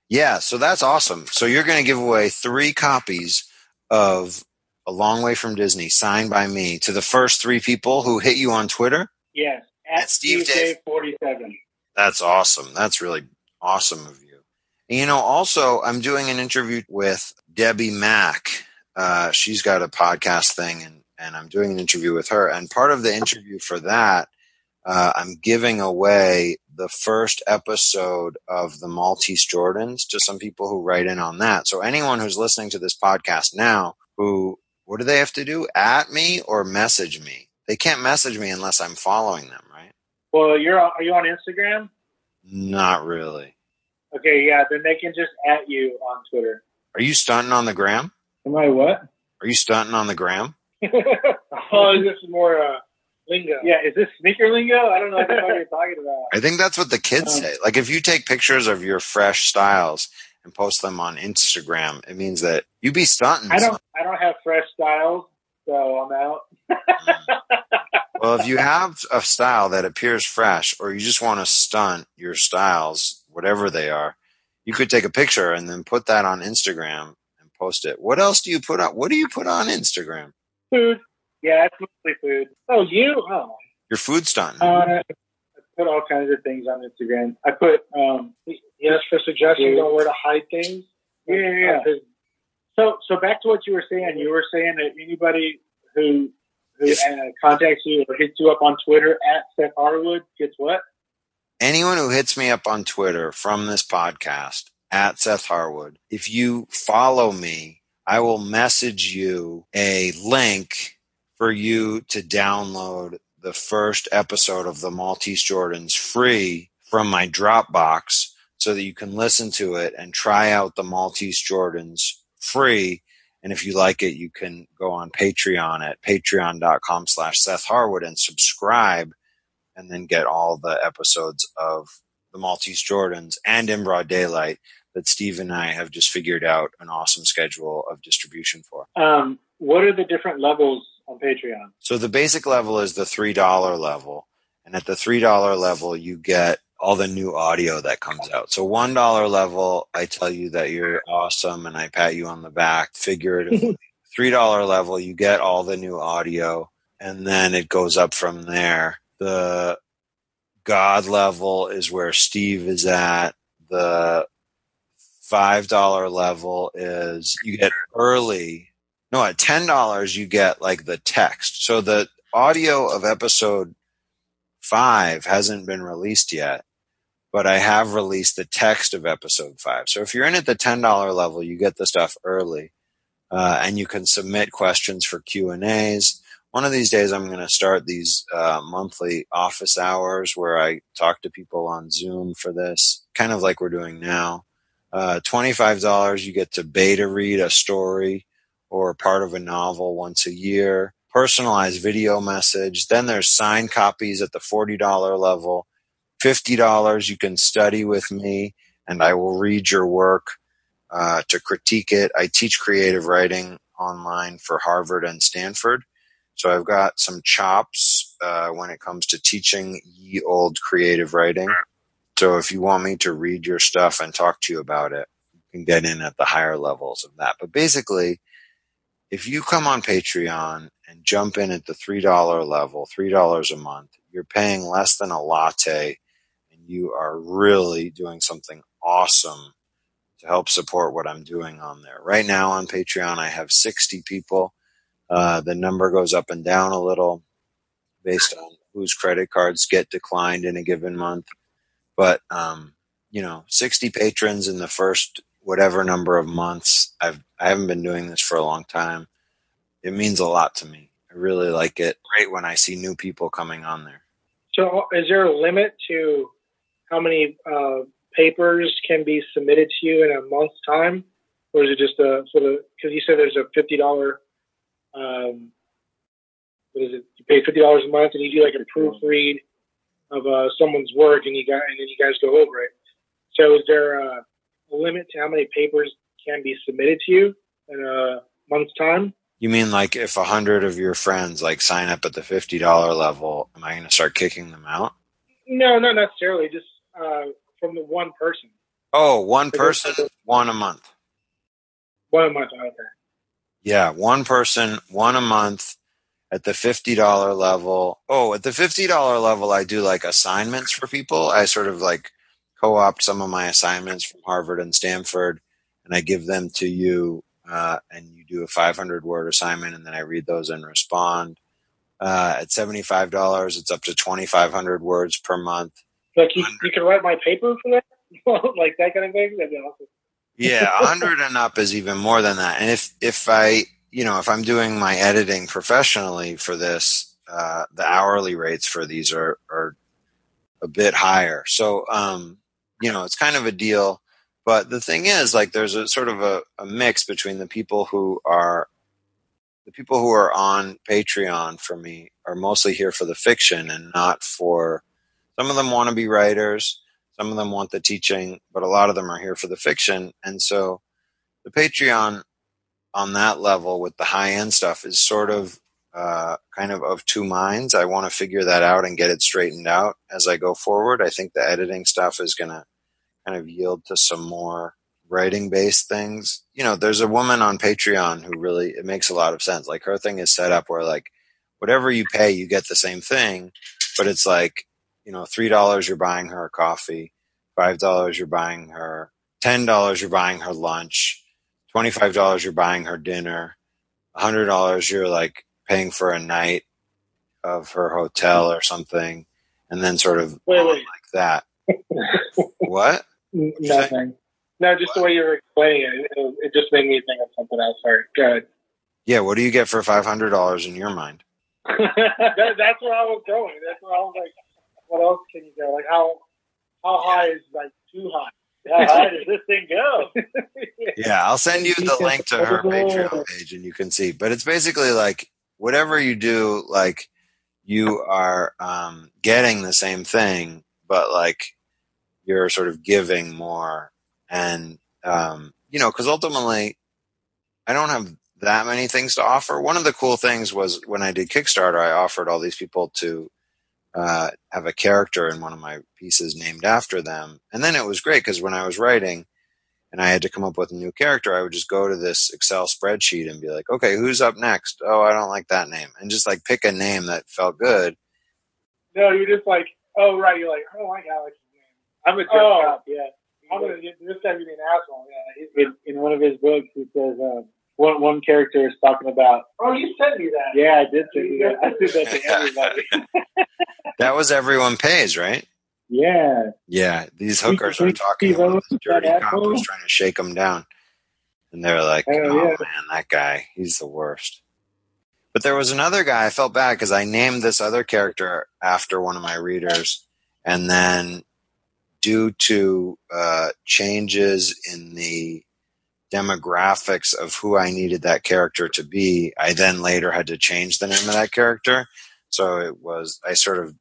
Yeah, so that's awesome. So you're going to give away three copies of A Long Way from Disney, signed by me, to the first three people who hit you on Twitter. Yes. At At Steve Steve Dave. Dave forty seven. That's awesome. That's really awesome of you. And, you know, also, I'm doing an interview with Debbie Mack. Uh, she's got a podcast thing, and, and I'm doing an interview with her. And part of the interview for that, uh, I'm giving away the first episode of the Maltese Jordans to some people who write in on that. So anyone who's listening to this podcast now, who what do they have to do? At me or message me? They can't message me unless I'm following them, right? Well, you're on- are you on Instagram? Not really. Okay, yeah. Then they can just at you on Twitter. Are you stunting on the gram? Am I what? Are you stunting on the gram? oh, is this is more uh, lingo. Yeah, is this sneaker lingo? I don't know what you're talking about. I think that's what the kids Um, say. Like if you take pictures of your fresh styles and post them on Instagram, it means that you be stunting. I don't. I don't have fresh styles, so I'm out. Well, if you have a style that appears fresh, or you just want to stunt your styles, whatever they are, you could take a picture and then put that on Instagram and post it. What else do you put on? What do you put on Instagram? Food. Yeah, it's mostly food. Oh, you? Oh, Your food stunt. uh, I put all kinds of things on Instagram. I put. um Yes, for suggestions on where to hide things. Yeah, yeah. yeah. So, so back to what you were saying. You were saying that anybody who who uh, contacts you or hits you up on Twitter at Seth Harwood gets what? anyone who hits me up on Twitter from this podcast at Seth Harwood, if you follow me, I will message you a link for you to download the first episode of the Maltese Jordans free from my Dropbox so that you can listen to it and try out the Maltese Jordans free. And if you like it, you can go on Patreon at patreon.com slash Seth Harwood and subscribe and then get all the episodes of the Maltese Jordans and In Broad Daylight that Steve and I have just figured out an awesome schedule of distribution for. Um, what are the different levels on Patreon? So the basic level is the three dollar level, and at the three dollar level, you get all the new audio that comes out. So one dollar level, I tell you that you're awesome, and I pat you on the back figuratively. three dollar level, you get all the new audio, and then it goes up from there. The God level is where Steve is at. The five dollar level is you get early. No, at ten dollars you get like the text. So the audio of episode five hasn't been released yet, but I have released the text of episode five. So if you're in at the ten dollar level, you get the stuff early, uh, and you can submit questions for Q and A's one of these days I'm going to start these uh, monthly office hours where I talk to people on Zoom for this, kind of like we're doing now. Uh, $25, you get to beta read a story or part of a novel once a year, personalized video message. Then there's signed copies at the $40 level. $50, you can study with me and I will read your work uh, to critique it. I teach creative writing online for Harvard and Stanford. So I've got some chops uh, when it comes to teaching ye old creative writing. So if you want me to read your stuff and talk to you about it, you can get in at the higher levels of that. But basically, if you come on Patreon and jump in at the $3 level, $3 a month, you're paying less than a latte you are really doing something awesome to help support what I'm doing on there. Right now on Patreon, I have 60 people uh, the number goes up and down a little based on whose credit cards get declined in a given month. But, um, you know, 60 patrons in the first whatever number of months. I've, I haven't been doing this for a long time. It means a lot to me. I really like it. Great when I see new people coming on there. So, is there a limit to how many uh, papers can be submitted to you in a month's time, or is it just a sort of? Because you said there's a fifty dollar um, what is it? You pay fifty dollars a month, and you do like a proofread of uh, someone's work, and you got and then you guys go over it. So, is there a, a limit to how many papers can be submitted to you in a month's time? You mean like if a hundred of your friends like sign up at the fifty dollar level, am I going to start kicking them out? No, not necessarily. Just uh, from the one person. Oh, one person, one a month. One a month. Okay. Yeah, one person, one a month at the $50 level. Oh, at the $50 level, I do like assignments for people. I sort of like co opt some of my assignments from Harvard and Stanford and I give them to you. Uh, and you do a 500 word assignment and then I read those and respond. Uh, at $75, it's up to 2,500 words per month. Like you, you can write my paper for that? like that kind of thing? That'd be awesome yeah, a hundred and up is even more than that. And if if I you know if I'm doing my editing professionally for this, uh, the hourly rates for these are are a bit higher. So um, you know it's kind of a deal. But the thing is, like, there's a sort of a, a mix between the people who are the people who are on Patreon for me are mostly here for the fiction and not for some of them want to be writers some of them want the teaching, but a lot of them are here for the fiction. And so the Patreon on that level with the high end stuff is sort of uh, kind of of two minds. I want to figure that out and get it straightened out as I go forward. I think the editing stuff is going to kind of yield to some more writing based things. You know, there's a woman on Patreon who really, it makes a lot of sense. Like her thing is set up where like whatever you pay, you get the same thing, but it's like you know, three dollars you're buying her a coffee, five dollars you're buying her, ten dollars you're buying her lunch, twenty five dollars you're buying her dinner, a hundred dollars you're like paying for a night of her hotel or something, and then sort of wait, wait. like that. what? Nothing. No, just what? the way you were explaining it, it, it, just made me think of something else. Sorry. Good. Yeah, what do you get for five hundred dollars in your mind? that, that's where I was going. That's where I was like, what else can you go? Like how how high is like too high? How high does this thing go? yeah, I'll send you the link to her Patreon page and you can see. But it's basically like whatever you do, like you are um, getting the same thing, but like you're sort of giving more. And, um, you know, because ultimately, I don't have that many things to offer. One of the cool things was when I did Kickstarter, I offered all these people to uh, have a character in one of my pieces named after them. And then it was great because when I was writing and I had to come up with a new character, I would just go to this Excel spreadsheet and be like, okay, who's up next? Oh, I don't like that name. And just like pick a name that felt good. No, you're just like, oh, right. You're like, I don't like Alex's name. I'm a jerk oh, cop, yeah. I'm gonna get this guy being an asshole. Yeah. In, in one of his books, he says, uh, one one character is talking about. Oh, you sent me that. Yeah, I did send you that. I did that to everybody. that was everyone pays, right? Yeah. Yeah, these hookers are talking about the dirty cops trying to shake them down, and they're like, "Oh, oh yeah. man, that guy, he's the worst." But there was another guy. I felt bad because I named this other character after one of my readers, and then due to uh, changes in the demographics of who I needed that character to be, I then later had to change the name of that character. So it was, I sort of,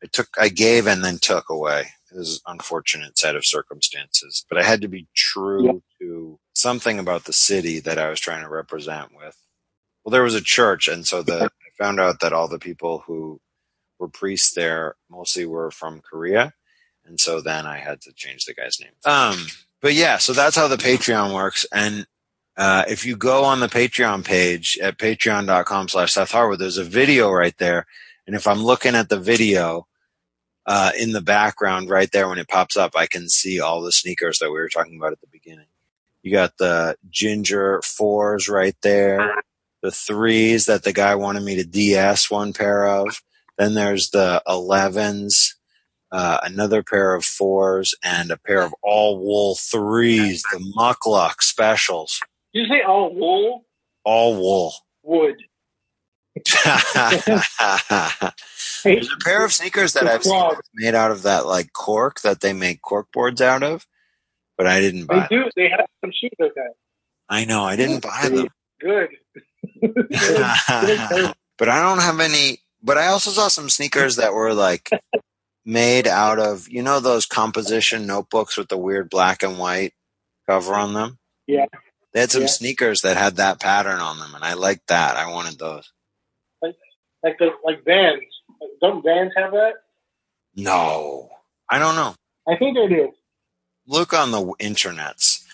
it took, I gave and then took away. It was an unfortunate set of circumstances, but I had to be true yeah. to something about the city that I was trying to represent with. Well, there was a church. And so the, I found out that all the people who were priests there mostly were from Korea. And so then I had to change the guy's name. Um, but yeah, so that's how the Patreon works. And uh, if you go on the Patreon page at patreon.com slash Seth Harwood, there's a video right there. And if I'm looking at the video uh, in the background right there when it pops up, I can see all the sneakers that we were talking about at the beginning. You got the ginger fours right there, the threes that the guy wanted me to DS one pair of. Then there's the 11s uh, another pair of fours, and a pair of all wool threes, the Muckluck specials. Did you say all wool? All wool. Wood. There's a pair of sneakers that I've seen made out of that like cork that they make cork boards out of, but I didn't buy. They do. Them. They have some shoes like that. I know. I didn't buy them. Good. but I don't have any. But I also saw some sneakers that were like made out of you know those composition notebooks with the weird black and white cover on them. Yeah. They had some yeah. sneakers that had that pattern on them, and I liked that. I wanted those. Like, like the like Vans. Don't Vans have that? No, I don't know. I think they do. Look on the internets,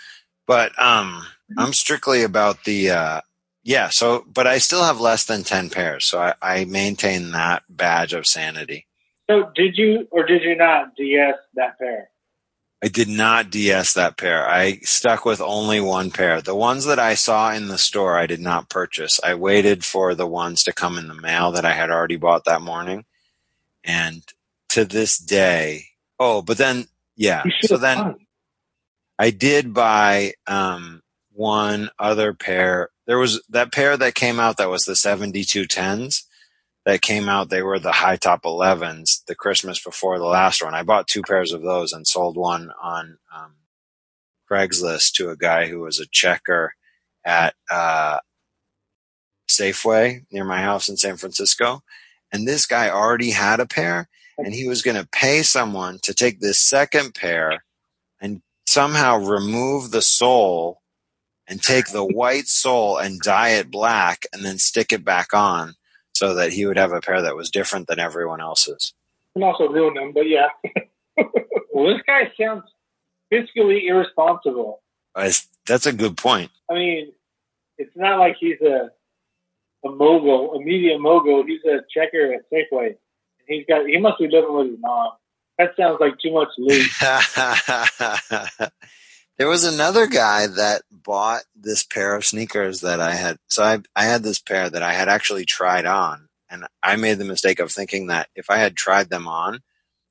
but um, I'm strictly about the uh, yeah. So, but I still have less than ten pairs, so I, I maintain that badge of sanity. So did you or did you not DS that pair? I did not DS that pair. I stuck with only one pair. The ones that I saw in the store, I did not purchase. I waited for the ones to come in the mail that I had already bought that morning. And to this day, oh, but then, yeah. So then. I did buy, um, one other pair. There was that pair that came out that was the 7210s that came out, they were the high top 11s the Christmas before the last one. I bought two pairs of those and sold one on um, Craigslist to a guy who was a checker at uh, Safeway near my house in San Francisco. And this guy already had a pair and he was going to pay someone to take this second pair and somehow remove the sole and take the white sole and dye it black and then stick it back on so that he would have a pair that was different than everyone else's. And also ruin them, but yeah. well, this guy sounds fiscally irresponsible. that's a good point. I mean, it's not like he's a a mogul, a media mogul. He's a checker at Safeway. He's got he must be living with his mom. That sounds like too much loot. There was another guy that bought this pair of sneakers that I had. So I, I had this pair that I had actually tried on and I made the mistake of thinking that if I had tried them on,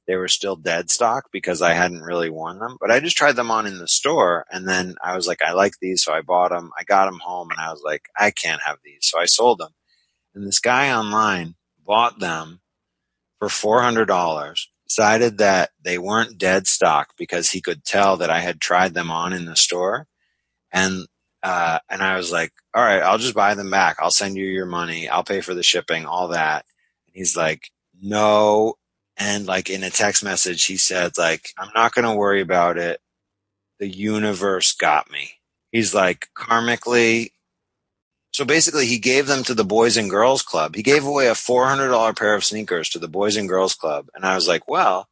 they were still dead stock because I hadn't really worn them, but I just tried them on in the store. And then I was like, I like these. So I bought them. I got them home and I was like, I can't have these. So I sold them. And this guy online bought them for $400 decided that they weren't dead stock because he could tell that I had tried them on in the store. And, uh, and I was like, all right, I'll just buy them back. I'll send you your money. I'll pay for the shipping, all that. And he's like, no. And like in a text message, he said, like, I'm not going to worry about it. The universe got me. He's like, karmically, So basically, he gave them to the Boys and Girls Club. He gave away a $400 pair of sneakers to the Boys and Girls Club. And I was like, well,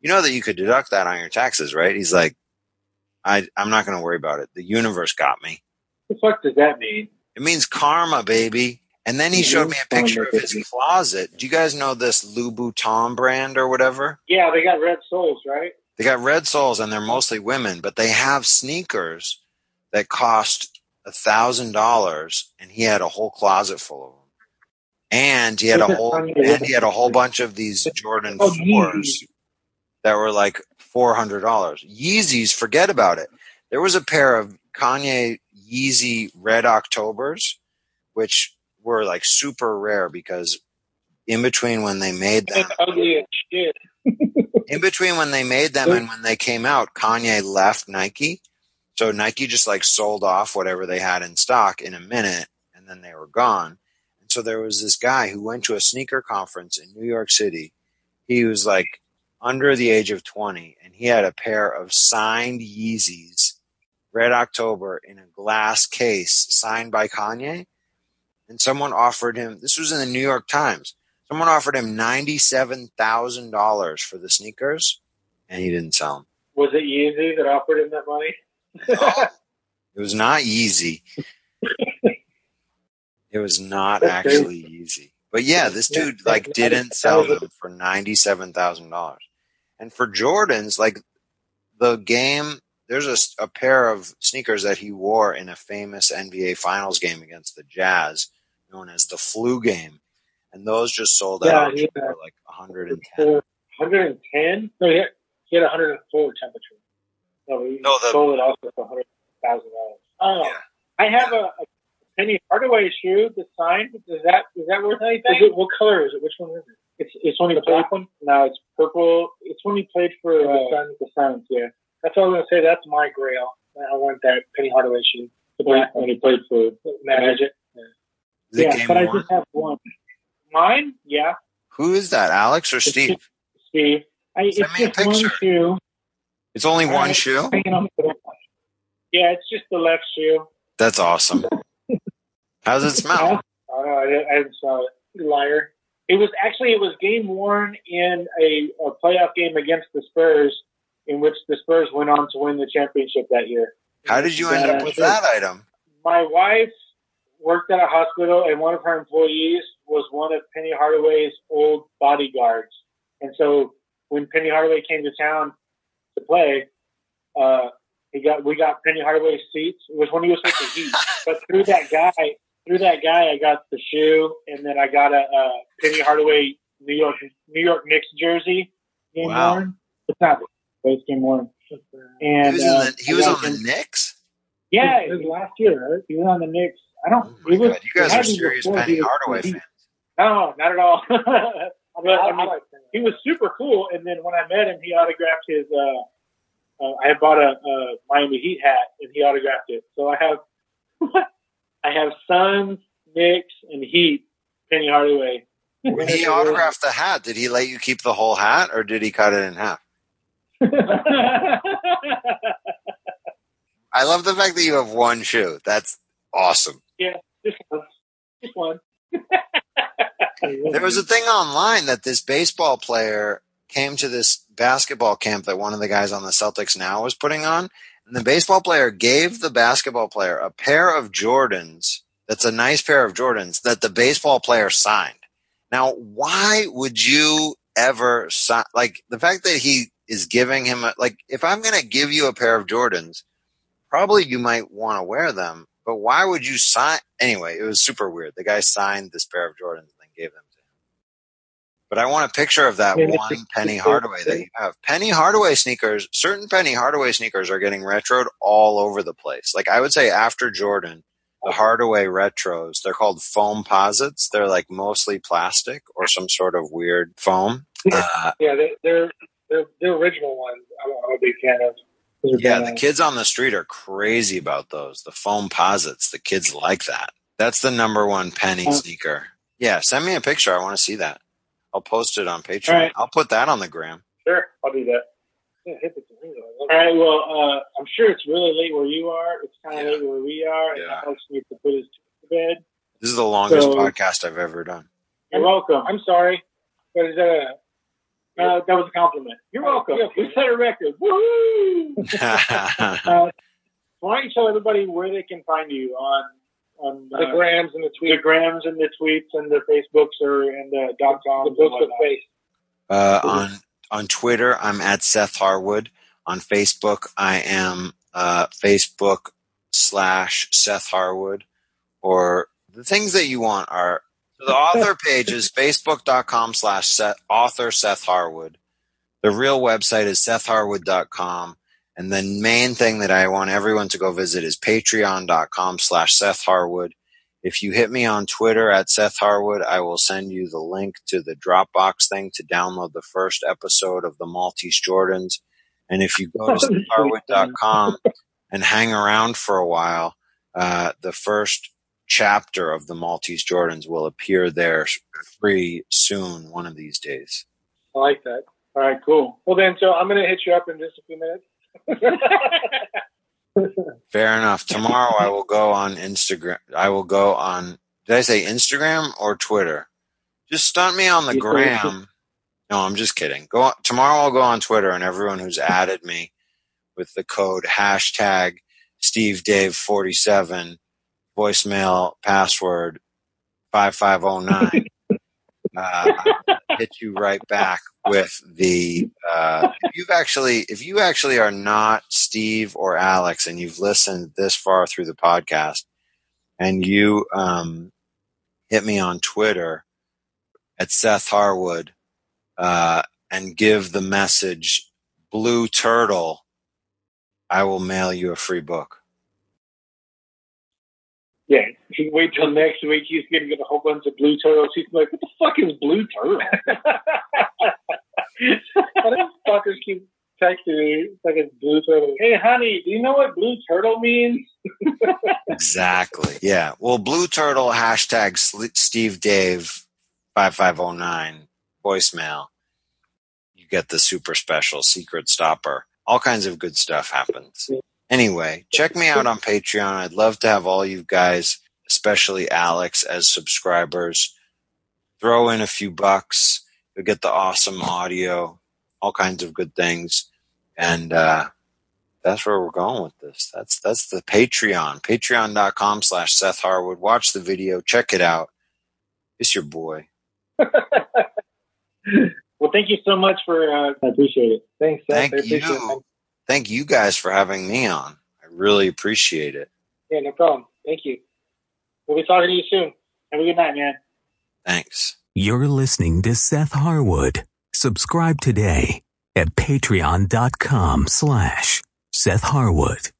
you know that you could deduct that on your taxes, right? He's like, I, I'm not going to worry about it. The universe got me. What the fuck does that mean? It means karma, baby. And then he showed me a picture of his closet. Do you guys know this Louboutin brand or whatever? Yeah, they got red soles, right? They got red soles and they're mostly women, but they have sneakers that cost a thousand dollars and he had a whole closet full of them. And he had a whole and he had a whole bunch of these Jordan Oh, fours that were like four hundred dollars. Yeezys, forget about it. There was a pair of Kanye Yeezy Red Octobers, which were like super rare because in between when they made them, ugly as shit. in between when they made them and when they came out, Kanye left Nike. So Nike just like sold off whatever they had in stock in a minute and then they were gone. And so there was this guy who went to a sneaker conference in New York City. He was like under the age of 20 and he had a pair of signed Yeezys, Red October in a glass case signed by Kanye. And someone offered him, this was in the New York Times. Someone offered him $97,000 for the sneakers and he didn't sell them. Was it Yeezy that offered him that money? It was not easy. It was not That's actually easy, But yeah, this dude like didn't sell them for ninety-seven thousand dollars. And for Jordans, like the game, there's a, a pair of sneakers that he wore in a famous NBA Finals game against the Jazz, known as the Flu Game, and those just sold out yeah. for like 110. 110? No, he had, he had 104 temperature. No, he No, the- sold it also for $100,000. Oh, Yeah. I have a, a Penny Hardaway shoe that's signed. Is that is that worth anything? Is it, what color is it? Which one is it? It's it's when he played one. No, it's purple. It's when he played for uh, the Suns. The Suns, yeah. That's all I was gonna say. That's my grail. I want that Penny Hardaway shoe. When he played for Magic. Is it Yeah, game but I just have one. Mine, yeah, Who is that, Alex or Steve? Steve. I, it's Send me a just one shoe. It's only one shoe. Hanging on to the left. Yeah, it's just the left shoe. That's awesome. How does it smell? I didn't, I didn't saw it. Liar. It was actually it was game worn in a, a playoff game against the Spurs, in which the Spurs went on to win the championship that year. How did you end Yeah, up with that item? My wife worked at a hospital, and one of her employees was one of Penny Hardaway's old bodyguards. And so when Penny Hardaway came to town to play, uh, he got we got Penny Hardaway seats. It was when he was with the Heat, but through that guy, through that guy, I got the shoe, and then I got a, a Penny Hardaway New York New York Knicks jersey. Game Wow. worn. It's not, but it's game worn. He And was, in uh, the, he was got on the Knicks. yeah, it was last year, right? He was on the Knicks. I don't. Oh my it was, you guys it are had to be serious before Penny he was- Hardaway he- fans. No, not at all. but, I mean, he was super cool. And then when I met him, he autographed his. Uh, uh, I had bought a, a Miami Heat hat, and he autographed it. So I have, I have Suns, Knicks, and Heat. Penny Hardaway. When he autographed the hat, did he let you keep the whole hat, or did he cut it in half? I love the fact that you have one shoe. That's awesome. Just one. Just one. There was a thing online that this baseball player came to this basketball camp that one of the guys on the Celtics now was putting on. And the baseball player gave the basketball player a pair of Jordans that's a nice pair of Jordans that the baseball player signed. Now, why would you ever sign? Like the fact that he is giving him, a, like, if I'm going to give you a pair of Jordans, probably you might want to wear them, but why would you sign? Anyway, it was super weird. The guy signed this pair of Jordans and then gave them. But I want a picture of that Yeah, one Penny Hardaway that you have. Penny Hardaway sneakers, certain Penny Hardaway sneakers are getting retroed all over the place. Like I would say after Jordan, the Hardaway retros, they're called Foamposites. They're like mostly plastic or some sort of weird foam. Uh, Yeah, they, they're they're they're original ones. I'm, I'm a big fan of. Yeah, the kids on the street are crazy about those. The Foamposites, the kids like that. That's the number one penny sneaker. Yeah, send me a picture. I want to see that. I'll post it on Patreon. Right. I'll put that on the gram. Sure, I'll do that. Yeah, hit the thing. All right. Well, uh, I'm sure it's really late where you are. It's kind of Yeah. late where we are. Yeah. And Alex needs to put his to bed. This is the longest So- podcast I've ever done. You're welcome. I'm sorry, but a Uh, that was a compliment. You're welcome. We set a record. Woo! Uh, why don't you tell everybody where they can find you on on the uh, grams and the the tweets, grams and the tweets and the Facebooks or and the dot com, the coms books of whatnot? face? Uh, on on Twitter, I'm at Seth Harwood. On Facebook, I am uh, Facebook slash Seth Harwood. Or the things that you want are the author page is facebook.com slash author Seth Harwood. The real website is sethharwood.com. And the main thing that I want everyone to go visit is patreon.com slash Seth Harwood. If you hit me on Twitter at Seth Harwood, I will send you the link to the Dropbox thing to download the first episode of the Maltese Jordans. And if you go to sethharwood.com and hang around for a while, uh, the first chapter of the Maltese Jordans will appear there free soon, one of these days. I like that. All right, cool. Well, then, so I'm going to hit you up in just a few minutes. Fair enough. Tomorrow I will go on Instagram. I will go on, did I say Instagram or Twitter? Just stunt me on the gram. No, I'm just kidding. Go on, tomorrow I'll go on Twitter and everyone who's added me with the code hashtag Steve Dave 47 voicemail password 5509. uh, hit you right back with the uh, if you've actually if you actually are not Steve or Alex and you've listened this far through the podcast and you um, hit me on Twitter at Seth Harwood uh, and give the message blue turtle I will mail you a free book. Yeah, if you wait till next week, he's going to get a whole bunch of blue turtles. He's like, "What the fuck is blue turtle?" Why fuckers keep texting me like it's blue turtle? Hey, honey, do you know what blue turtle means? Exactly. Yeah. Well, Blue Turtle hashtag Steve Dave five five zero nine voicemail. You get the super special secret stopper. All kinds of good stuff happens. Anyway, check me out on Patreon. I'd love to have all you guys, especially Alex, as subscribers. Throw in a few bucks. You'll get the awesome audio, all kinds of good things, and uh, that's where we're going with this. That's that's the Patreon. Patreon.com slash Seth Harwood. Watch the video, check it out. It's your boy. Well, thank you so much for. Uh, I appreciate it. Thanks, Seth. Thank you. it. Thank you guys for having me on. I really appreciate it. Yeah, no problem. Thank you. We'll be talking to you soon. Have a good night, man. Thanks. You're listening to Seth Harwood. Subscribe today at patreon.com slash Seth Harwood.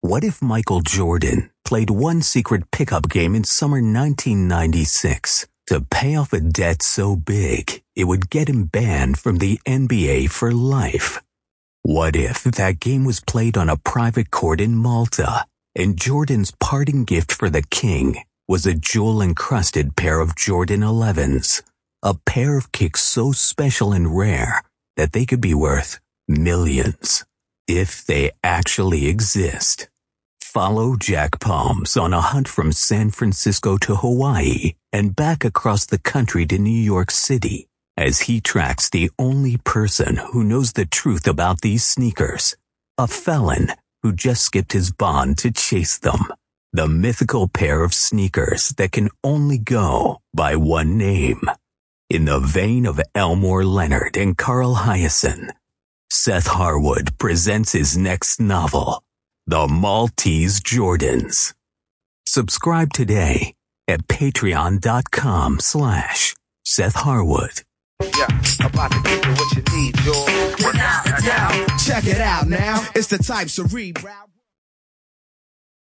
What if Michael Jordan played one secret pickup game in summer 1996 to pay off a debt so big it would get him banned from the NBA for life? What if that game was played on a private court in Malta and Jordan's parting gift for the king was a jewel encrusted pair of Jordan 11s? A pair of kicks so special and rare that they could be worth millions if they actually exist. Follow Jack Palms on a hunt from San Francisco to Hawaii and back across the country to New York City as he tracks the only person who knows the truth about these sneakers, a felon who just skipped his bond to chase them. The mythical pair of sneakers that can only go by one name. In the vein of Elmore Leonard and Carl Hiaasen, Seth Harwood presents his next novel, The Maltese Jordans. Subscribe today at patreon.com slash Seth Harwood. Yeah, about to give you what you need, George. Without a doubt. Check it out now. It's the type cerebral.